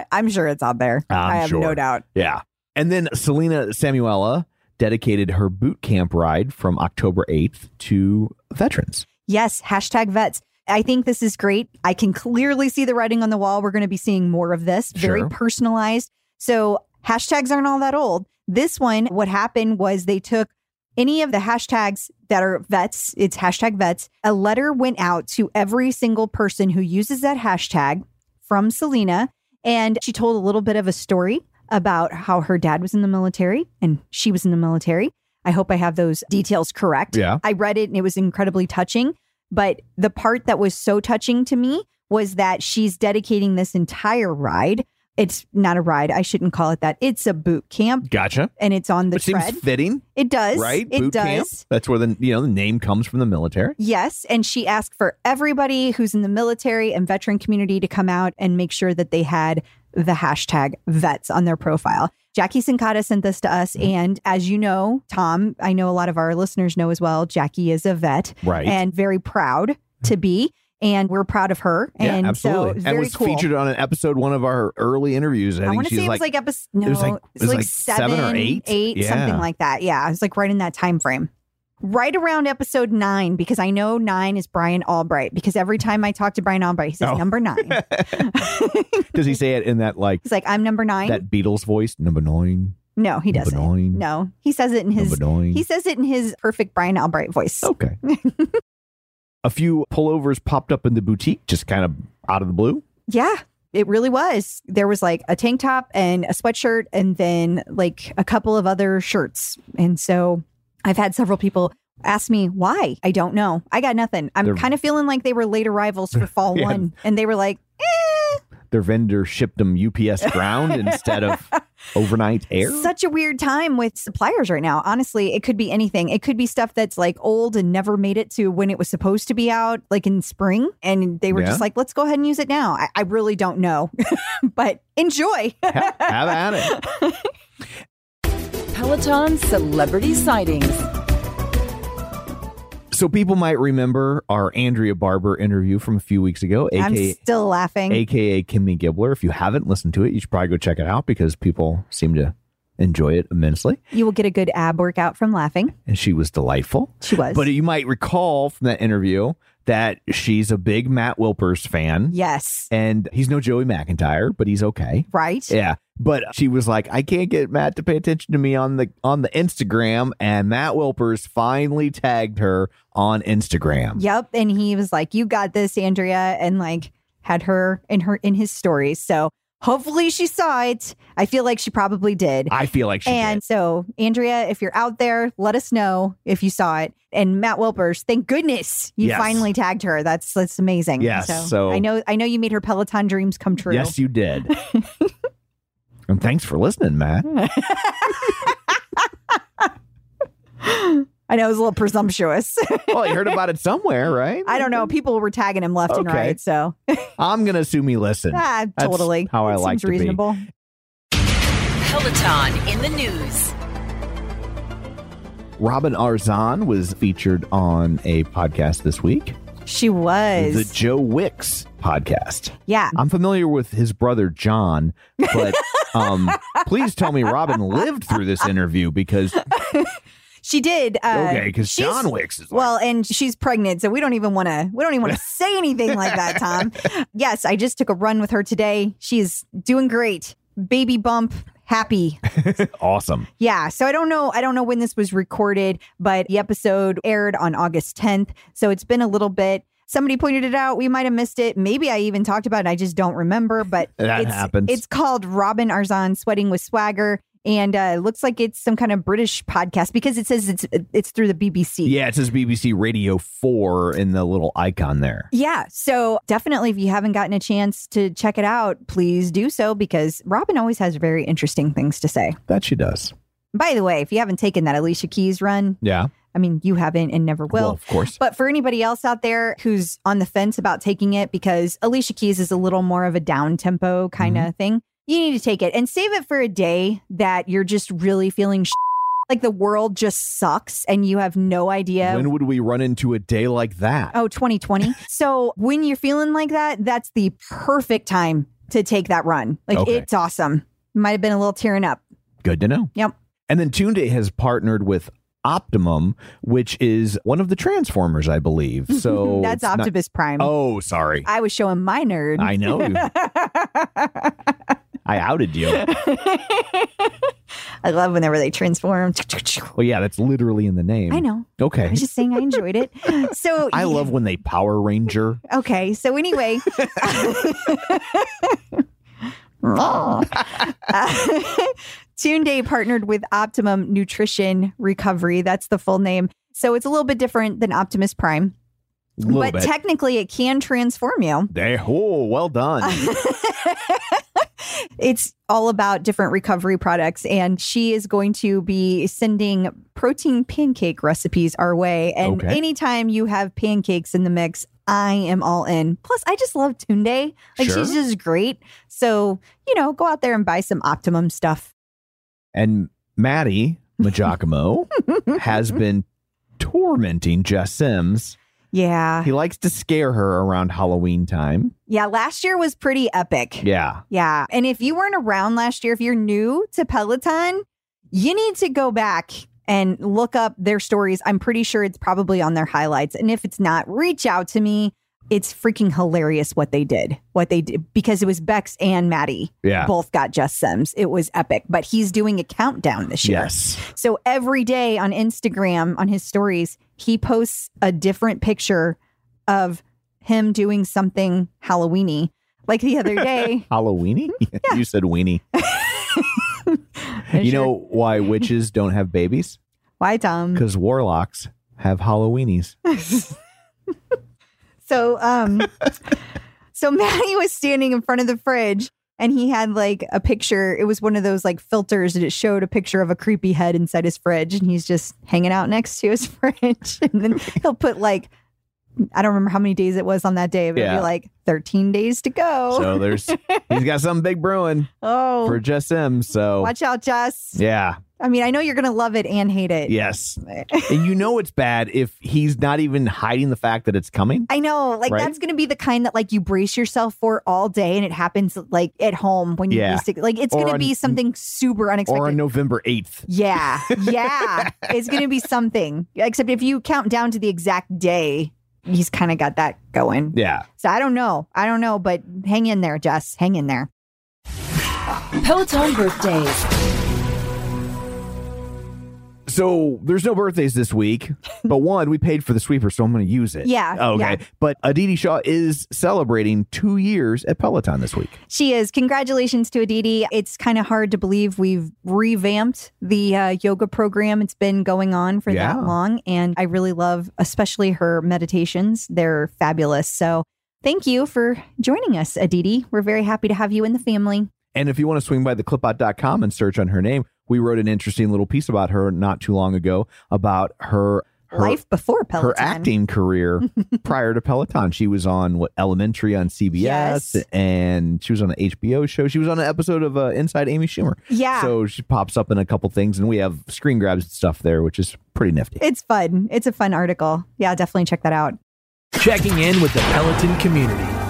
I'm sure it's on there. I'm I have no doubt. Yeah. And then Selena Samuela dedicated her boot camp ride from October 8th to veterans. Yes, hashtag vets. I think this is great. I can clearly see the writing on the wall. We're going to be seeing more of this, very Sure. personalized. So hashtags aren't all that old. This one, what happened was they took any of the hashtags that are vets, it's hashtag vets. A letter went out to every single person who uses that hashtag from Selena. And she told a little bit of a story about how her dad was in the military and she was in the military. I hope I have those details correct. Yeah. I read it and it was incredibly touching. But the part that was so touching to me was that she's dedicating this entire ride. It's not a ride. I shouldn't call it that. It's a boot camp Gotcha. and it's on the Which tread. seems fitting, it does. right? It boot does. camp. That's where the you know the name comes from the military. Yes. And she asked for everybody who's in the military and veteran community to come out and make sure that they had the hashtag vets on their profile. Jackie Sincata sent this to us. Mm-hmm. And as you know, Tom, I know a lot of our listeners know as well, Jackie is a vet Right. and very proud to be. And we're proud of her. yeah, and absolutely. so and very was cool. featured on an episode one of our early interviews. I, I want to she's say it like, was like episode no, it was like- it it's was like, like seven, seven or eight? eight, Yeah. something like that. Yeah, it was like right in that time frame. Right around episode nine, because I know nine is Brian Albright. Because every time I talk to Brian Albright, he says Oh. number nine. does he say it in that like He's like, I'm number nine. that Beatles voice? Number nine. no, he doesn't. nine. No, he says it in his. He says it in his perfect Brian Albright voice. Okay. a few pullovers popped up in the boutique, just kind of out of the blue. Yeah, it really was. There was like a tank top and a sweatshirt, and then like a couple of other shirts. And so I've had several people ask me why. I don't know. I got nothing. I'm They're- kind of feeling like they were late arrivals for fall Yeah. one, and they were like, eh, Their vendor shipped them UPS ground instead of overnight air. such a weird time with suppliers right now. Honestly, it could be anything. It could be stuff that's like old and never made it to when it was supposed to be out, like in spring. And they were Yeah. just like, let's go ahead and use it now. I, I really don't know, but enjoy. Ha- Have at it. Peloton celebrity sightings. So people might remember our Andrea Barber interview from a few weeks ago, I'm aka still laughing. aka Kimmy Gibbler. If you haven't listened to it, you should probably go check it out because people seem to enjoy it immensely. You will get a good ab workout from laughing. And she was delightful. She was. But you might recall from that interview that she's a big Matt Wilpers fan. yes. And he's no Joey McIntyre, but he's okay. Right? Yeah. But she was like, I can't get Matt to pay attention to me on the on the Instagram. And Matt Wilpers finally tagged her on Instagram. Yep. And he was like, You got this, Andrea, and like had her in her in his stories. So hopefully she saw it. I feel like she probably did. I feel like she did. and did. so, Andrea, if you're out there, let us know if you saw it. And Matt Wilpers, thank goodness you Yes. finally tagged her. That's that's amazing. Yes, so- I know I know you made her Peloton dreams come true. Yes, you did. and thanks for listening, Matt. I know it was a little presumptuous. Well, you heard about it somewhere, right? I don't know. People were tagging him left and right. So I'm gonna assume he listened. ah, That's totally. how I like seems to be. reasonable. Peloton in the news. Robin Arzon was featured on a podcast this week, She was. the Joe Wicks podcast. yeah. I'm familiar with his brother John, but um, please tell me Robin lived through this interview because She did. Uh, okay, because John Wicks is like, Well, and she's pregnant, so we don't even want to. We don't even want to say anything like that, Tom. Yes, I just took a run with her today. She's doing great. Baby bump, happy. awesome. Yeah. So I don't know. I don't know when this was recorded, but the episode aired on August 10th. So it's been a little bit. Somebody pointed it out. We might have missed it. Maybe I even talked about it. I just don't remember. But That it's, happens. It's called Robin Arzon Sweating with Swagger. And uh, it looks like it's some kind of British podcast because it says it's it's through the BBC. Yeah, it says BBC Radio 4 in the little icon there. Yeah. So definitely, if you haven't gotten a chance to check it out, please do so because Robin always has very interesting things to say. That she does. By the way, if you haven't taken that Alicia Keys run, Yeah. I mean, you haven't and never will. Well, of course. But for anybody else out there who's on the fence about taking it, because Alicia Keys is a little more of a down tempo kind of thing, you need to take it and save it for a day that you're just really feeling sh- like the world just sucks and you have no idea when would we run into a day like that? Oh, 2020. so when you're feeling like that, that's the perfect time to take that run. Like Okay. it's awesome. Might have been a little tearing up. Good to know. Yep. And then Tunde has partnered with Optimum, which is one of the Transformers, I believe. So that's it's not- Optimus Prime. Oh, sorry. I was showing my nerd. I know. I outed you. I love whenever they transform. Well, yeah, that's literally in the name. I know. Okay. I was just saying I enjoyed it. So I love when they Power Ranger. Okay, so anyway, uh, Day partnered with Optimum Nutrition Recovery. That's the full name. So it's a little bit different than Optimus Prime, but bit. technically it can transform you. They, oh, well done. It's all about different recovery products, and she is going to be sending protein pancake recipes our way. And Okay. anytime you have pancakes in the mix, I am all in. Plus, I just love Tunde. Like Sure. she's just great. So you know, go out there and buy some Optimum stuff. and Matty Maggiacomo has been tormenting Jess Sims. Yeah, He likes to scare her around Halloween time. yeah. Last year was pretty epic. Yeah. Yeah. And if you weren't around last year, if you're new to Peloton, you need to go back and look up their stories. I'm pretty sure it's probably on their highlights. And if it's not, reach out to me. It's freaking hilarious what they did. What they did because it was Becs and Matty Yeah. both got Jess Sims. It was epic. But he's doing a countdown this year. Yes. So every day on Instagram, on his stories, he posts a different picture of him doing something Halloweeny. Like the other day, Halloweeny? Yeah. you said weenie. you know why witches don't have babies? why, Tom? Because warlocks have Halloweenies. So, um, so Matty was standing in front of the fridge and he had like a picture. It was one of those like filters and it showed a picture of a creepy head inside his fridge. And he's just hanging out next to his fridge. And then he'll put like I don't remember how many days it was on that day, but it'd be like 13 days to go. So there's he's got something big brewing oh, for Jess M. So watch out, Jess. yeah, I mean, I know you're going to love it and hate it. yes, and you know it's bad if he's not even hiding the fact that it's coming. I know, like Right? that's going to be the kind that like you brace yourself for all day, and it happens like at home when you Yeah. least like it's Or going to on- be something super unexpected. Or on November eighth. yeah, yeah, it's going to be something. Except if you count down to the exact day, he's kind of got that going. Yeah. So I don't know, I don't know, but hang in there, Jess. Hang in there. Peloton birthdays. So there's no birthdays this week, but one we paid for the sweeper, so I'm going to use it. Yeah, Okay. yeah. But Aditi Shah is celebrating two years at Peloton this week. She is. Congratulations to Aditi. It's kind of hard to believe we've revamped the uh, yoga program. It's been going on for Yeah. that long. And I really love, especially her meditations. They're fabulous. So thank you for joining us, Aditi. We're very happy to have you in the family. And if you want to swing by theclipout.com and search on her name, we wrote an interesting little piece about her not too long ago about her her, Life before Peloton. her acting career prior to Peloton. She was on what Elementary on CBS Yes. and she was on an HBO show. She was on an episode of uh, Inside Amy Schumer. Yeah. So she pops up in a couple things and we have screen grabs and stuff there, which is pretty nifty. it's fun. It's a fun article. Yeah, definitely check that out. Checking in with the Peloton community.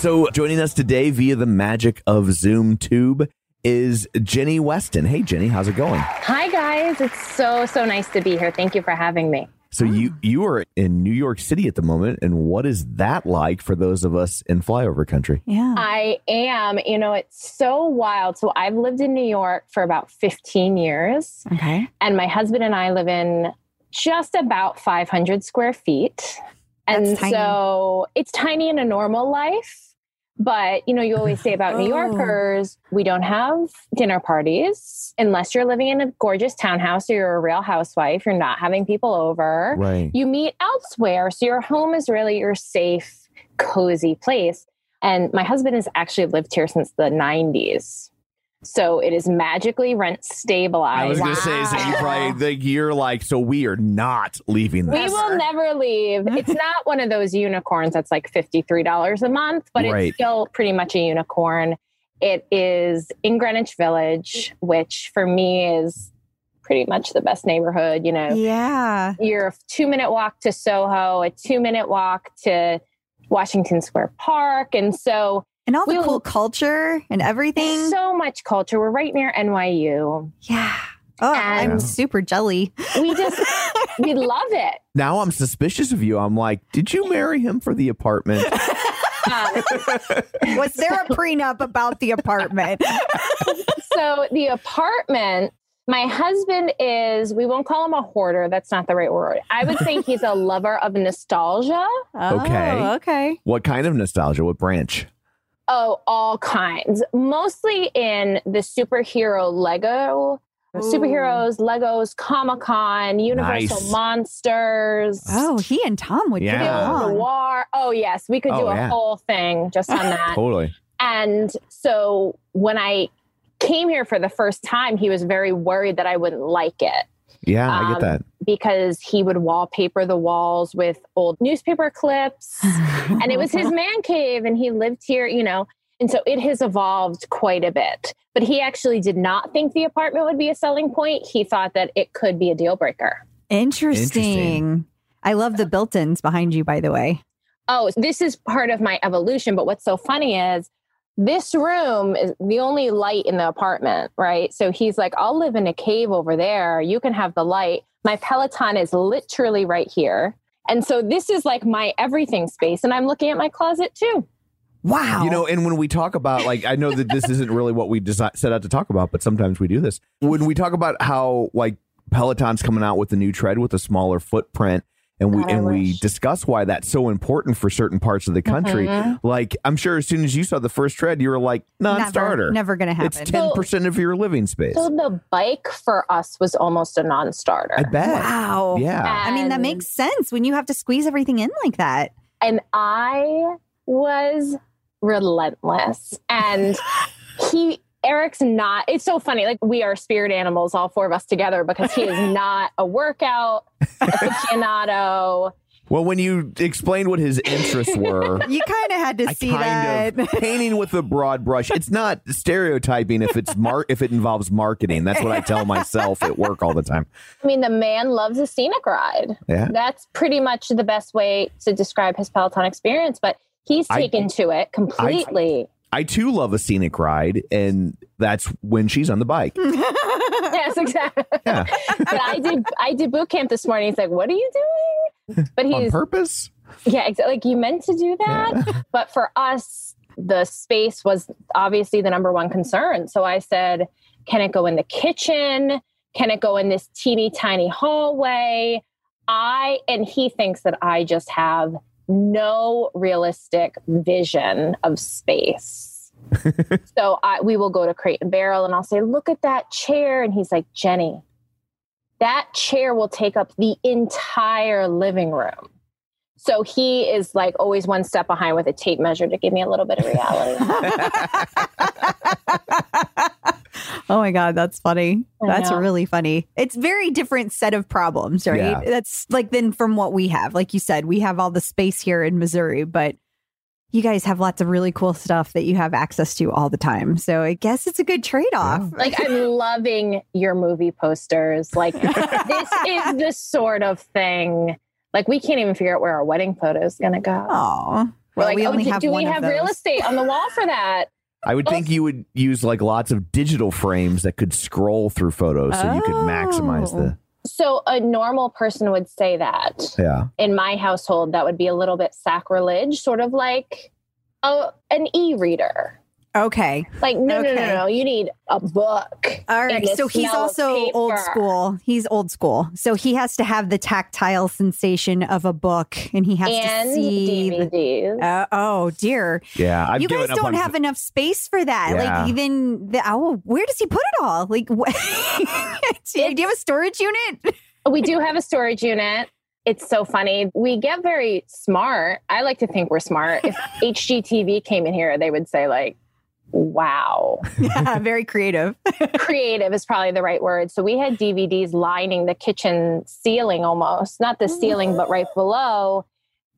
So joining us today via the magic of Zoom Tube is Jenny Westin. Hey Jenny, how's it going? Hi guys, it's so so nice to be here. Thank you for having me. So you you are in New York City at the moment, and what is that like for those of us in flyover country? Yeah. I am, you know, it's so wild. So I've lived in New York for about 15 years, Okay. and my husband and I live in just about 500 square feet. And That's tiny. so it's tiny in a normal life. But, you know, you always say about New Oh. Yorkers, we don't have dinner parties unless you're living in a gorgeous townhouse or you're a real housewife. You're not having people over. Right. you meet elsewhere. So your home is really your safe, cozy place. And my husband has actually lived here since the 90s. So it is magically rent stabilized. I was going to say, so you probably think you're like, so we are not leaving this. we will never leave. It's not one of those unicorns that's like $53 a month, but Right. it's still pretty much a unicorn. It is in Greenwich Village, which for me is pretty much the best neighborhood. You know, Yeah. you're a two minute walk to Soho, a two minute walk to Washington Square Park. And so And all the We'll- cool culture and everything. so much culture. We're right near NYU. yeah. Oh, I'm super jelly. We just, we love it. now I'm suspicious of you. I'm like, did you marry him for the apartment? Uh, Was there a prenup about the apartment? so the apartment, my husband is, we won't call him a hoarder. That's not the right word. I would say he's a lover of nostalgia. Okay. Oh, okay. what kind of nostalgia? What branch? Oh, all kinds. Mostly in the superhero Lego. Superheroes, Legos, Comic Con, Universal Nice. Monsters. Oh, he and Tom would Yeah. get Film along. noir. Oh yes, we could Oh, do a yeah. whole thing just on that. Totally. and so when I came here for the first time, he was very worried that I wouldn't like it Yeah, I get Um, that. because he would wallpaper the walls with old newspaper clips, and it was his man cave, and he lived here, you know. And so it has evolved quite a bit. But he actually did not think the apartment would be a selling point. He thought that it could be a deal breaker. Interesting. Interesting. I love the built-ins behind you, by the way. oh, this is part of my evolution. But what's so funny is this room is the only light in the apartment, right? So he's like, I'll live in a cave over there. You can have the light. My Peloton is literally right here. And so this is like my everything space. And I'm looking at my closet too. Wow. You know, and when we talk about like, I know that this isn't really what we desi- set out to talk about, but sometimes we do this. When we talk about how like Peloton's coming out with a new tread with a smaller footprint, and we God, I and we discuss why that's so important for certain parts of the country. Mhm. Like, I'm sure as soon as you saw the first tread, you were like, non-starter. Never, never going to happen. It's ten percent of your living space. So the bike for us was almost a non starter. I bet. wow. Yeah. I mean, that makes sense when you have to squeeze everything in like that. and I was relentless. And he Eric's not, it's so funny. Like we are spirit animals, all four of us together, because he is not a workout aficionado. Well, when you explained what his interests were, You kind of had to I see that. of painting with a broad brush. It's not stereotyping if it's mar- if it involves marketing. That's what I tell myself at work all the time. I mean, the man loves a scenic ride. Yeah. That's pretty much the best way to describe his Peloton experience, but he's I- taken to it completely. I too love a scenic ride, and that's when she's on the bike. yes, exactly. Yeah. but I did I did boot camp this morning. He's like, "What are you doing?" But on he's purpose. yeah, exactly. Like you meant to do that, but for us, the space was obviously the number one concern. So I said, "Can it go in the kitchen? Can it go in this teeny tiny hallway?" I and he thinks that I just have no realistic vision of space. so I, we will go to Crate and Barrel and I'll say, look at that chair. And he's like, Jenny, that chair will take up the entire living room. So he is like always one step behind with a tape measure to give me a little bit of reality. oh my god, that's funny. I That's know. really funny. It's very different set of problems, right? Yeah. That's like then from what we have. Like you said, we have all the space here in Missouri, but you guys have lots of really cool stuff that you have access to all the time. So I guess it's a good trade-off. like I'm loving your movie posters. Like this is the sort of thing. Like we can't even figure out where our wedding photo is going to go. Oh, We're well, like, we oh, only do, have do one we of have real estate on the wall for that? I would think oh. you would use like lots of digital frames that could scroll through photos, so you could oh. maximize the. So a normal person would say that. Yeah. In my household, that would be a little bit sacrilege, sort of like a, an e-reader. Okay. Like no, no, no, no. You need a book. All right. So he's also old school. He's old school. So he has to have the tactile sensation of a book and he has and to see. the- DVDs. Uh, oh dear. Yeah. I've you guys don't on- have enough space for that. Yeah. Like even the oh, where does he put it all? Like, what? do you have a storage unit? we do have a storage unit. It's so funny. We get very smart. I like to think we're smart. If HGTV came in here, they would say like, "Wow." yeah, very creative. creative is probably the right word. So we had DVDs lining the kitchen ceiling almost, not the ceiling, but right below.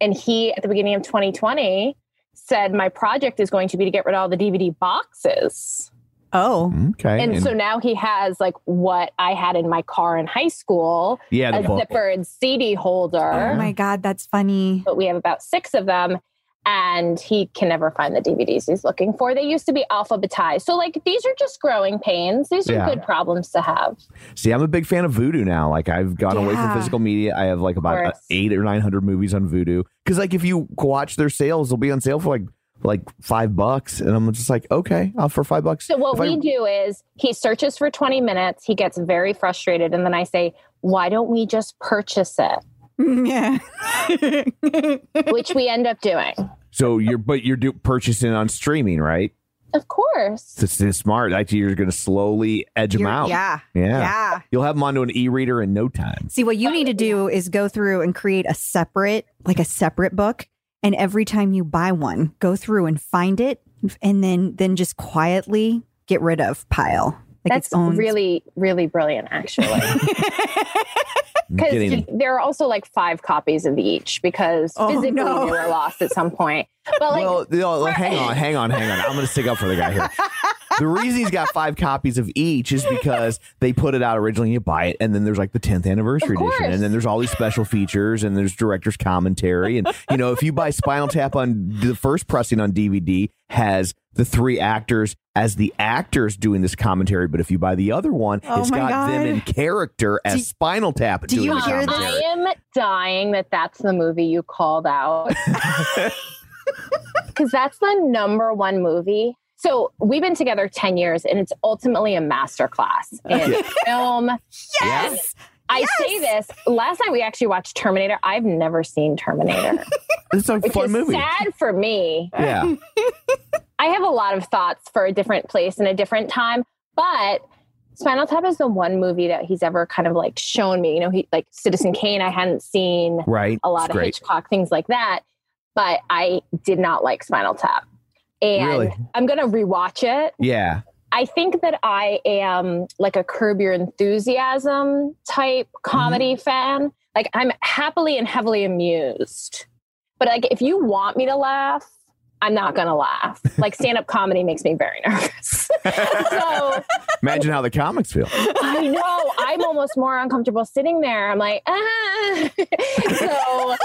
And he, at the beginning of 2020, said, My project is going to be to get rid of all the DVD boxes. Oh, Okay. And, and- so now he has like what I had in my car in high school yeah, a the book. zippered CD holder. oh my God, that's funny. But we have about six of them. And he can never find the DVDs he's looking for. They used to be alphabetized. So, like, these are just growing pains. These are Yeah. good problems to have. See, I'm a big fan of Vudu now. Like I've gone away from physical media. I have like about uh, eight or nine hundred movies on Vudu. Because like if you watch their sales, they'll be on sale for like like five bucks, and I'm just like, okay, I'll for five bucks. So what If I- we do is he searches for 20 minutes, he gets very frustrated, and then I say, Why don't we just purchase it? Yeah. Which we end up doing. so you're but you're do, purchasing on streaming, right? Of course. It's, it's smart. Like you're going to slowly edge them You're- out. yeah. yeah, Yeah. You'll have them onto an e-reader in no time. See, what you need to do is go through and create a separate, like a separate book. And every time you buy one, go through and find it and then then just quietly get rid of pile. Like That's its own really, really brilliant, actually. Because getting- there are also like five copies of each because Oh, physically no. they were lost at some point. But like, well, no, like, hang on, hang on, hang on. I'm going to stick up for the guy here. The reason he's got five copies of each is because they put it out originally. You buy it, and then there's like the 10th anniversary edition, and then there's all these special features, and there's director's commentary, and you know if you buy Spinal Tap on the first pressing on DVD has the three actors as the actors doing this commentary, but if you buy the other one, oh it's got them in character as Do- Spinal Tap do doing you the hear this? I am dying that that's the movie you called out. Because that's the number one movie. So we've been together 10 years and it's ultimately a masterclass in film. Yes. I say this last night we actually watched Terminator. I've never seen Terminator, It's a which fun is movie. sad for me. Yeah. I have a lot of thoughts for a different place and a different time, but Spinal Tap is the one movie that he's ever kind of like shown me. You know, he like Citizen Kane, I hadn't seen Right. a lot It's of great. Hitchcock, things like that. But I did not like Spinal Tap. And Really? I'm going to rewatch it. Yeah. I think that I am like a curb your enthusiasm type comedy fan. Like I'm happily and heavily amused. But like if you want me to laugh, I'm not gonna laugh. Like stand-up comedy makes me very nervous. so Imagine how the comics feel. I know I'm almost more uncomfortable sitting there. I'm like, ah. so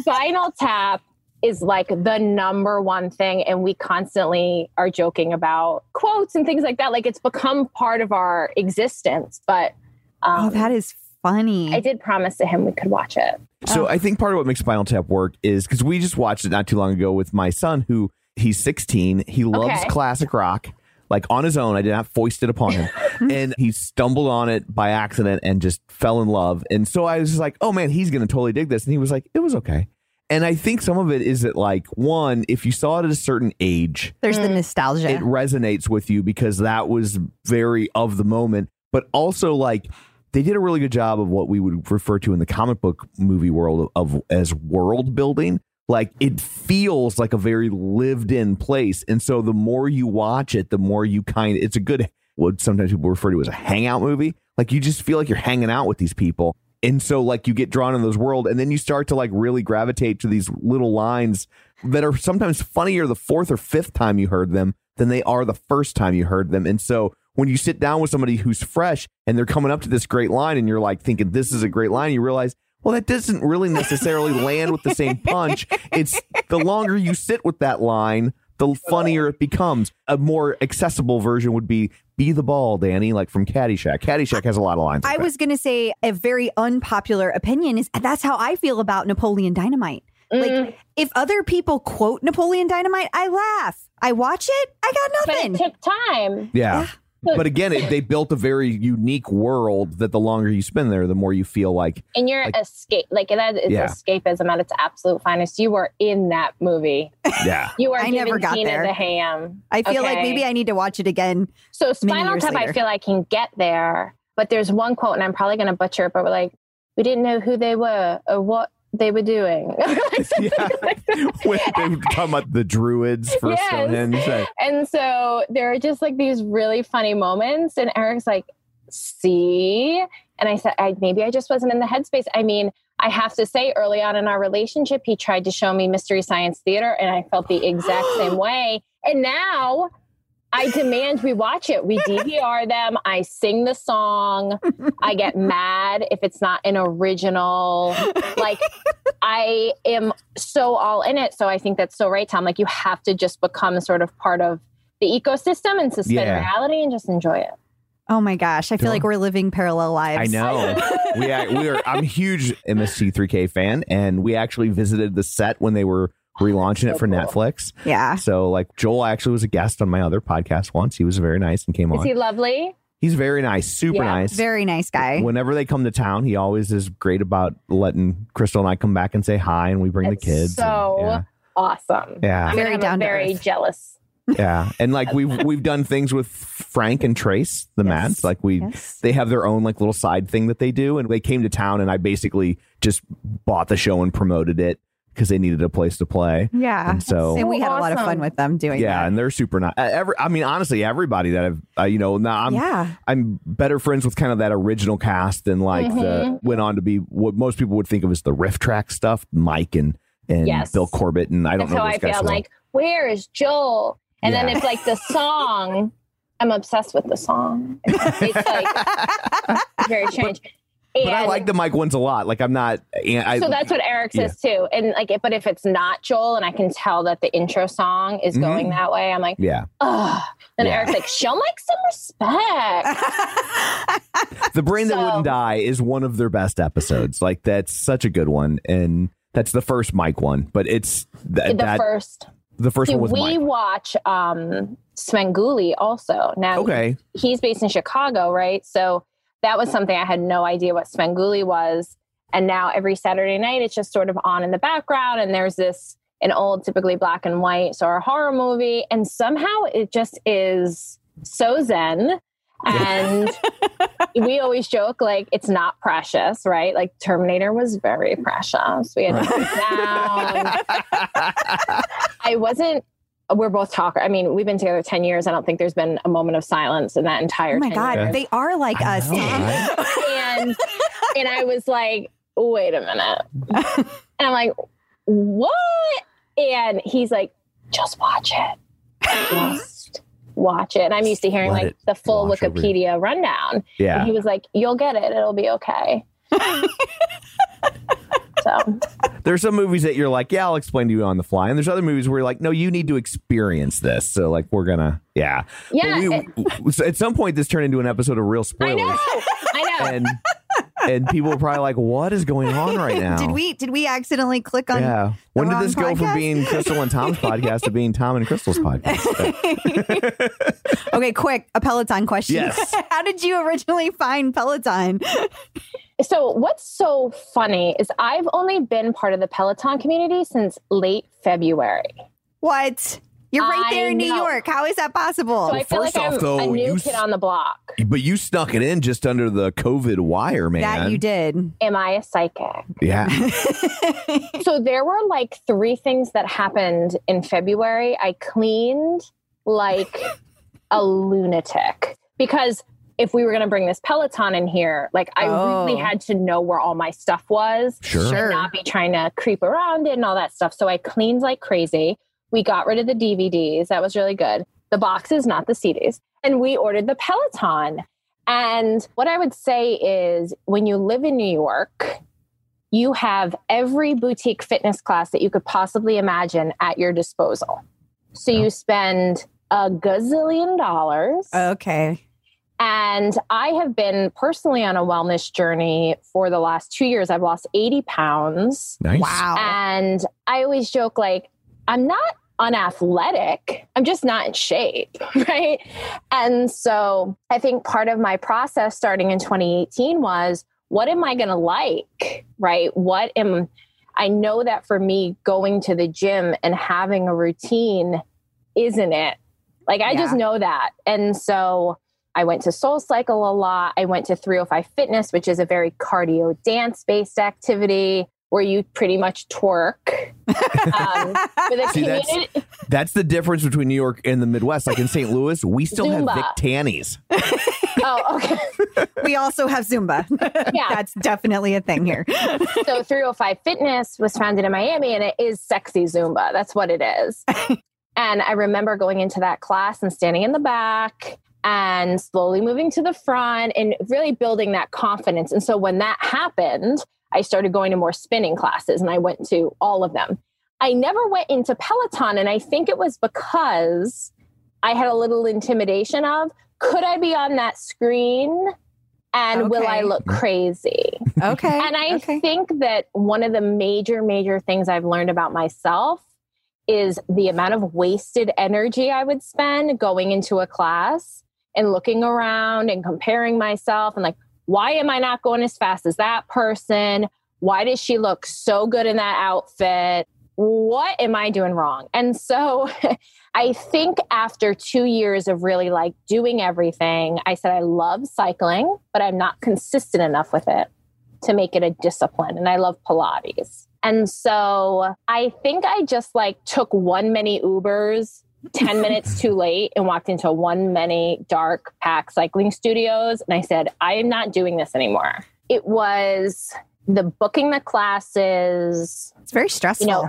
Spinal Tap is like the number one thing, and we constantly are joking about quotes and things like that. Like it's become part of our existence. But um, oh, that is funny. I did promise to him we could watch it. So I think part of what makes Spinal Tap work is because we just watched it not too long ago with my son, who he's 16. He loves Okay. classic rock, like on his own. I did not foist it upon him, and he stumbled on it by accident and just fell in love. And so I was just like, "Oh man, he's gonna totally dig this." And he was like, "It was okay." And I think some of it is that like one, if you saw it at a certain age, There's the mm. nostalgia. it resonates with you because that was very of the moment. But also like they did a really good job of what we would refer to in the comic book movie world of, as world building. Like it feels like a very lived in place. And so the more you watch it the more you kind it's a good what sometimes people refer to as a hangout movie. Like you just feel like you're hanging out with these people and so like you get drawn in those world and then you start to like really gravitate to these little lines that are sometimes funnier the fourth or fifth time you heard them than they are the first time you heard them. And so when you sit down with somebody who's fresh and they're coming up to this great line and you're like thinking this is a great line you realize well that doesn't really necessarily land with the same punch. It's the longer you sit with that line the funnier it becomes a more accessible version would be be the ball danny like from caddyshack caddyshack has a lot of lines like I that. was going to say a very unpopular opinion is that's how I feel about Napoleon Dynamite. Mm, Like if other people quote Napoleon Dynamite, I laugh. I watch it, I got but nothing. it took time. Yeah. But again, it, they built a very unique world that the longer you spend there, the more you feel like, And your Like- escape, like that is Yeah. escapism at its absolute finest. You were in that movie. yeah. You are I giving never got Tina there. the ham. I feel like maybe I need to watch it again. So Spinal years Tap, I later. feel I can get there, but there's one quote, and I'm probably going to butcher it, but we're like, we didn't know who they were or what they were doing. Yeah. when they were talking about the druids for Yes. Stonehenge. and- And so there are just like these really funny moments, and Eric's like, "See," and I said, I, "Maybe I just wasn't in the headspace." I mean. I have to say, early on in our relationship, he tried to show me Mystery Science Theater, and I felt the exact same way. And now I demand we watch it. We DVR them. I sing the song. I get mad if it's not an original. Like, I am so all in it. So I think that's so right, Tom. Like, you have to just become sort of part of the ecosystem and suspend Yeah. reality and just enjoy it. Oh my gosh, I feel Sure. like we're living parallel lives. I know. we are, we are. I'm a huge MST3K fan, and we actually visited the set when they were relaunching it for cool. Netflix. Yeah. So, like, Joel actually was a guest on my other podcast once. He was very nice and came Is on. he lovely? He's very nice, super Yeah. nice. Very nice guy. Whenever they come to town, he always is great about letting Crystal and I come back and say hi, and we bring It's the kids. and- so yeah. awesome. Yeah. I'm Very very, down to very earth. jealous. yeah and like we've we've done things with frank and trace the Yes. mads like we Yes. they have their own like little side thing that they do and they came to town and i basically just bought the show and promoted it because they needed a place to play Yeah. and so and we had a lot of fun with them doing yeah that. and they're super nice every, i mean honestly everybody that i've uh, you know now i'm yeah. i'm better friends with kind of that original cast than like the Mhm. went on to be what most people would think of as the riff track stuff mike and and Yes. bill corbett and i don't That's know how I guys feel. so well. Like, where is Joel? And then it's like the song. I'm obsessed with the song. It's, it's like very strange. but i like the mike ones a lot like i'm not I, so that's what Eric says too. And like, but if it's not Joel, and I can tell that the intro song is going that way, I'm like, yeah oh. Then Yeah. Eric's like, show Mike some respect. The Brain That Wouldn't Die is one of their best episodes. Like that's such a good one, and that's the first Mike one. But it's th- the that first. the first See, one was we Mike. watch um Svengoolie also. Now Okay, he's based in Chicago, right? So that was something I had no idea what Svengoolie was. And now every Saturday night, it's just sort of on in the background. And there's this, an old, typically black and white, so a horror movie. And somehow it just is so zen. And we always joke like it's not precious, right? Like Terminator was very precious. We had to sit down. I wasn't we're both talkers. I mean, we've been together 10 years. I don't think there's been a moment of silence in that entire Oh my 10 God. years. They are like I us. know, right? and and I was like, wait a minute. And I'm like, what? And he's like, just watch it. Just watch it. And I'm used to hearing Let like it the full wash over you. Wikipedia rundown. Yeah. And he was like, you'll get it. It'll be okay. so There's some movies that you're like, yeah, I'll explain to you on the fly. And there's other movies where you're like, no, you need to experience this. So like we're gonna yeah. Yeah, we- it- at some point this turned into an episode of real I spoilers. know. I know. And and people were probably like, what is going on right now? Did we did we accidentally click on Yeah. When did wrong this go from being Crystal and Tom's podcast to being Tom and Crystal's podcast? Okay, quick, a Peloton question. Yes. How did you originally find Peloton? So, what's so funny is I've only been part of the Peloton community since late February. What? You're right I there in New know. York. How is that possible? So I feel first like off, I'm though, a new you kid on the block. but you snuck it in just under the COVID wire, man. that you did. Am I a psychic? Yeah. so there were like three things that happened in February. I cleaned like a lunatic because if we were going to bring this Peloton in here, like I Oh. really had to know where all my stuff was. Sure. Sure. and not be trying to creep around it and all that stuff. So I cleaned like crazy. We got rid of the DVDs. That was really good. The boxes, not the CDs. And we ordered the Peloton. And what I would say is when you live in New York, you have every boutique fitness class that you could possibly imagine at your disposal. So you spend a gazillion dollars. Okay. And I have been personally on a wellness journey for the last two years. I've lost 80 pounds. Nice. Wow. And I always joke, like, I'm not unathletic, I'm just not in shape. Right. And so I think part of my process starting in 2018 was what am I going to like? Right. What am I know that for me, going to the gym and having a routine isn't it. Like, I just know that. And so I went to Soul Cycle a lot. I went to 305 Fitness, which is a very cardio dance based activity where you pretty much twerk. Um, with a See, that's- community. That's the difference between New York and the Midwest. Like in St. Louis, we still have Vic Tanny's. Oh, okay. we also have Zumba. Yeah. That's definitely a thing here. So 305 Fitness was founded in Miami and it is sexy Zumba. That's what it is. and I remember going into that class and standing in the back and slowly moving to the front and really building that confidence. And so when that happened, I started going to more spinning classes and I went to all of them. I never went into Peloton and I think it was because I had a little intimidation of could I be on that screen and will I look crazy? Okay. And I okay. think that one of the major, major things I've learned about myself is the amount of wasted energy I would spend going into a class and looking around and comparing myself and like, why am I not going as fast as that person? Why does she look so good in that outfit? What am I doing wrong? And so I think after two years of really like doing everything, I said, I love cycling, but I'm not consistent enough with it to make it a discipline. And I love Pilates. And so I think I just like took one many Ubers 10 minutes too late and walked into one many dark pack cycling studios. And I said, I am not doing this anymore. It was the booking the classes, It's very stressful. you know,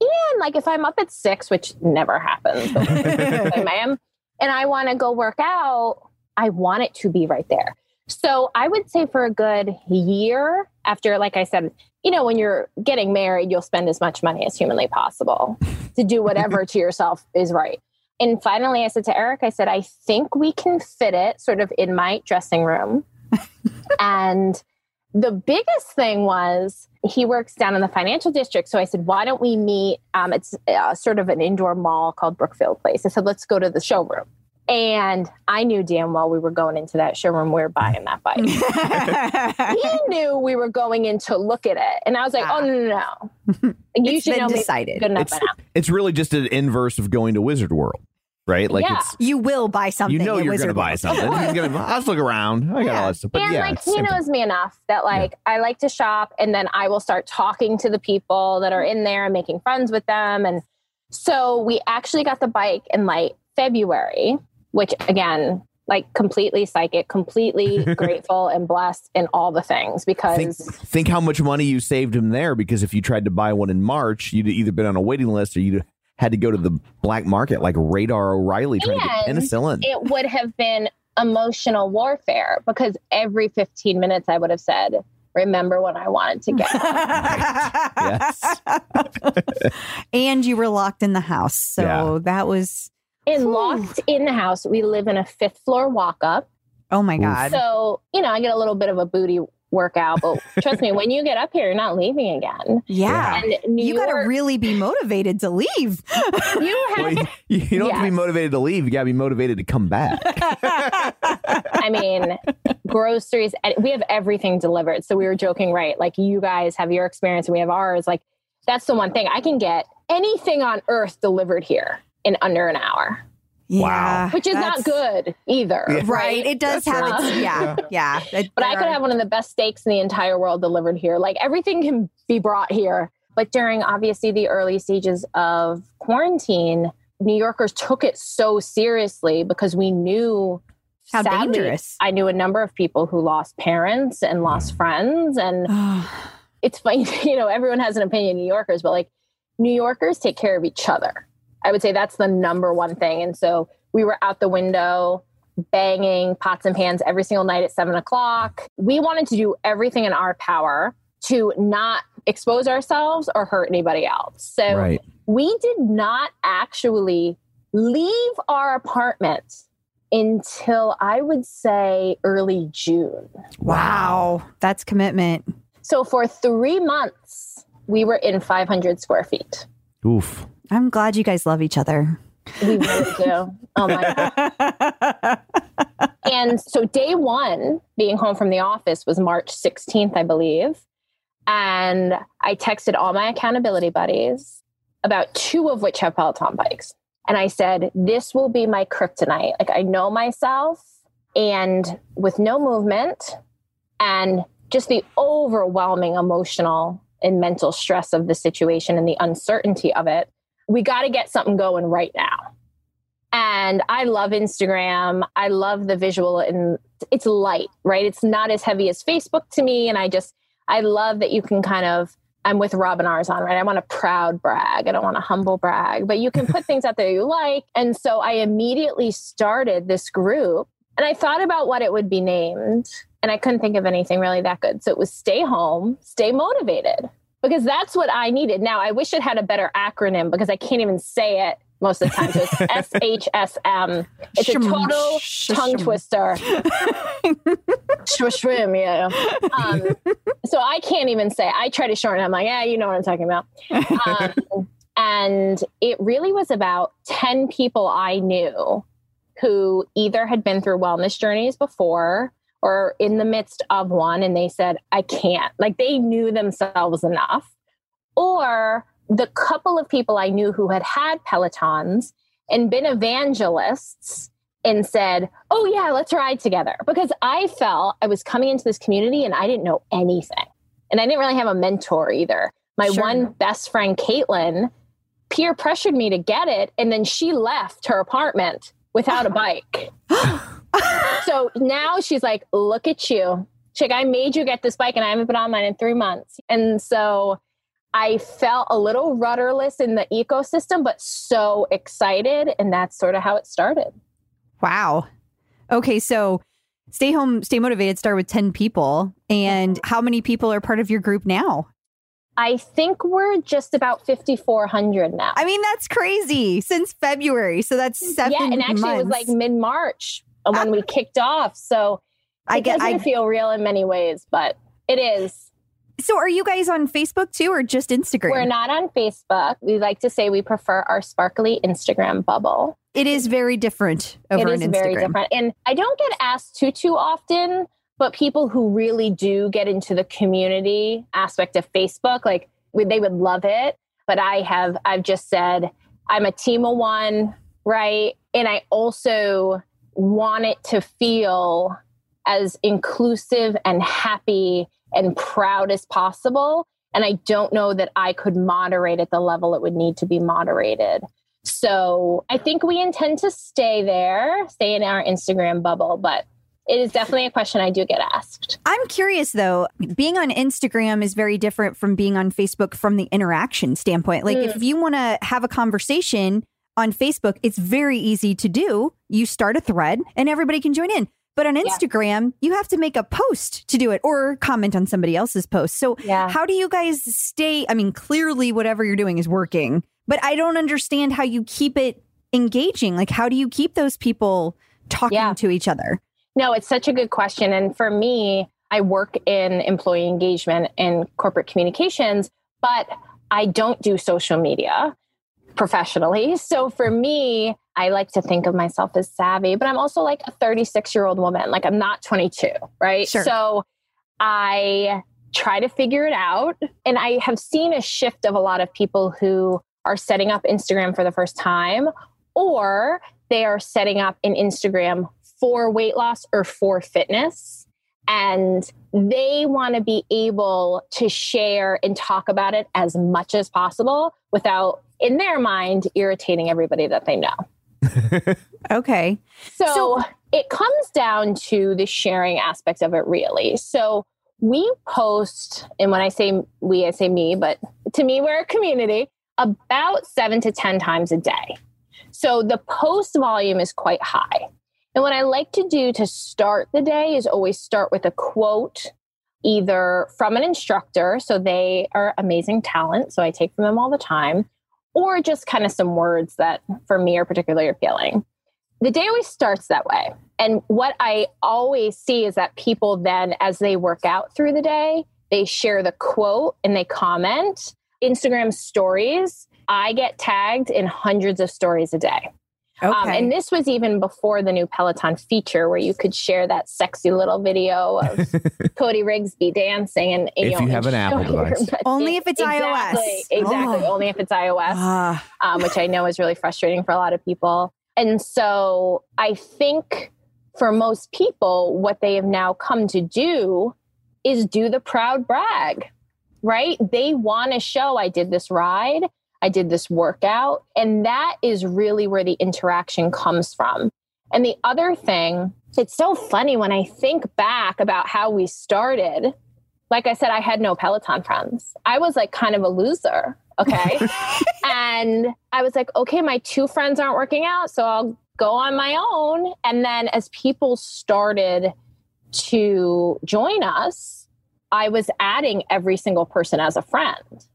and like if I'm up at six, which never happens, I am, and I want to go work out, I want it to be right there. So I would say for a good year after, like I said, you know, when you're getting married, you'll spend as much money as humanly possible to do whatever to yourself is right. And finally, I said to Eric, I said, I think we can fit it sort of in my dressing room. and the biggest thing was he works down in the financial district. So I said, why don't we meet? Um, it's uh, sort of an indoor mall called Brookfield Place. I said, let's go to the showroom. And I knew damn well we were going into that showroom. We were buying that bike. he knew we were going in to look at it. And I was like, oh, no, no, no. You It's should been know me decided. good enough It's, by it's really just an inverse of going to Wizard World, right? Like Yeah. it's you will buy something. you know you're going to buy something. You're gonna, I'll just look around. I got all that stuff. But and yeah, like it's he same thing. knows me enough that like I like to shop and then I will start talking to the people that are in there and making friends with them and So we actually got the bike in like February, which again, like completely psychic, completely grateful and blessed in all the things because Think, think how much money you saved him there because if you tried to buy one in March, you'd either been on a waiting list or you'd had to go to the black market like Radar O'Reilly trying to get And penicillin. it would have been emotional warfare because every 15 minutes I would have said, Remember when I wanted to get yes. and you were locked in the house. So Yeah. that was, and Whew. locked in the house? We live in a fifth floor walk up. oh my God. So, you know, I get a little bit of a booty workout, but trust me, when you get up here, you're not leaving again. yeah. And New You got to really be motivated to leave. you have Well, you, you don't have to be motivated to leave. You got to be motivated to come back. I mean, groceries, we have everything delivered. So we were joking, right? Like you guys have your experience and we have ours. Like that's the one thing I can get anything on earth delivered here in under an hour, Yeah. which is not good either. Yeah. Right. It does That's have right. its, yeah. Yeah. It- But I could are- have one of the best steaks in the entire world delivered here. Like everything can be brought here. But during obviously the early stages of quarantine, New Yorkers took it so seriously because we knew How sadly, dangerous. I knew a number of people who lost parents and lost friends. And it's funny, you know, everyone has an opinion, New Yorkers, but like New Yorkers take care of each other. I would say that's the number one thing. And so we were out the window banging pots and pans every single night at seven o'clock. We wanted to do everything in our power to not expose ourselves or hurt anybody else. So right. we did not actually leave our apartment until I would say early June. wow. That's commitment. So for three months, we were in 500 square feet. Oof. I'm glad you guys love each other. We really do. Oh my God. And so day one, being home from the office was March 16th, I believe. And I texted all my accountability buddies, about two of which have Peloton bikes. And I said, This will be my kryptonite. Like, I know myself, and with no movement and just the overwhelming emotional and mental stress of the situation and the uncertainty of it, we got to get something going right now. And I love Instagram. I love the visual and it's light, right? It's not as heavy as Facebook to me. And I just, I love that you can kind of, I'm with Robin Arzon, right? I want a proud brag. I don't want a humble brag, but you can put things out there you like. And so I immediately started this group and I thought about what it would be named. And I couldn't think of anything really that good. So it was Stay Home, Stay Motivated, because that's what I needed. Now, I wish it had a better acronym because I can't even say it most of the time. So it's SHSM. It's a total tongue twister. Shwishwim, yeah. Um, so I can't even say. I try to shorten. it. I'm like, yeah, you know what I'm talking about. Um, and it really was about ten people I knew who either had been through wellness journeys before or in the midst of one, and they said, I can't. Like they knew themselves enough, or the couple of people I knew who had had Pelotons and been evangelists and said, Oh, yeah, let's ride together. Because I felt I was coming into this community and I didn't know anything. And I didn't really have a mentor either. My Sure. one best friend, Caitlin, peer pressured me to get it. And then she left her apartment without a bike. so now she's like, Look at you. Chick, I made you get this bike and I haven't been on mine in three months. And so I felt a little rudderless in the ecosystem, but so excited. And that's sort of how it started. Wow. Okay, so stay home, stay motivated. Start with ten people, and how many people are part of your group now? I think we're just about 5,400 now. I mean, that's crazy. Since February, so that's seven. yeah, and actually it was like mid March when we kicked off. So I it get. doesn't I, feel real in many ways, but it is. so, are you guys on Facebook too, or just Instagram? We're not on Facebook. We like to say we prefer our sparkly Instagram bubble. It is very different over it Instagram. very different. And I don't get asked too too often, but people who really do get into the community aspect of Facebook, like they would love it. But I have I've just said I'm a team of one, right? And I also want it to feel as inclusive and happy and proud as possible. And I don't know that I could moderate at the level it would need to be moderated. So I think we intend to stay there, stay in our Instagram bubble, but it is definitely a question I do get asked. I'm curious though, being on Instagram is very different from being on Facebook from the interaction standpoint. Like if mm. you want to have a conversation on Facebook, it's very easy to do. You start a thread and everybody can join in. But on Instagram, you have to make a post to do it or comment on somebody else's post. So Yeah. how do you guys stay? I mean, clearly whatever you're doing is working, but I don't understand how you keep it engaging. Like how do you keep those people talking Yeah. to each other? No, it's such a good question. And for me, I work in employee engagement and corporate communications, but I don't do social media professionally. So for me, I like to think of myself as savvy, but I'm also like a 36 year old woman. Like I'm not 22, right? Sure. So I try to figure it out. And I have seen a shift of a lot of people who are setting up Instagram for the first time, or they are setting up an Instagram for weight loss or for fitness. And they want to be able to share and talk about it as much as possible without, in their mind, irritating everybody that they know. Okay. So, So- it comes down to the sharing aspect of it, really. So we post, and when I say we, I say me, but to me, we're a community about seven to 10 times a day. So the post volume is quite high. And what I like to do to start the day is always start with a quote, either from an instructor. So they are amazing talent. So I take from them all the time, or just kind of some words that for me are particularly appealing the day always starts that way. And what I always see is that people then, as they work out through the day, they share the quote and they comment. Instagram stories, I get tagged in hundreds of stories a day. Okay. Um, and this was even before the new Peloton feature where you could share that sexy little video of Cody Rigsby dancing. And, If know, you have an Apple device. Only if it's exactly, iOS. Exactly. Oh. Only if it's iOS Ah. um, which I know is really frustrating for a lot of people. And so I think for most people, what they have now come to do is do the proud brag, right? They want to show I did this ride, I did this workout. And that is really where the interaction comes from. And the other thing, it's so funny when I think back about how we started. Like I said, I had no Peloton friends. I was like kind of a loser. Okay. and I was like, okay, my two friends aren't working out. So I'll go on my own. And then as people started to join us, I was adding every single person as a friend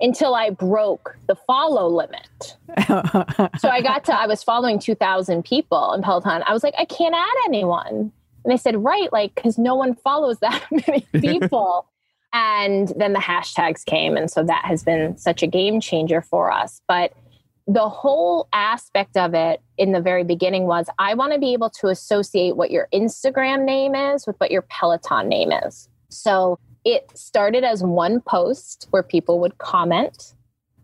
until I broke the follow limit. So I got to, I was following 2,000 people in Peloton. I was like, I can't add anyone. And they said, right, like, because no one follows that many people. and then the hashtags came. And so that has been such a game changer for us. But the whole aspect of it in the very beginning was I want to be able to associate what your Instagram name is with what your Peloton name is. So it started as one post where people would comment.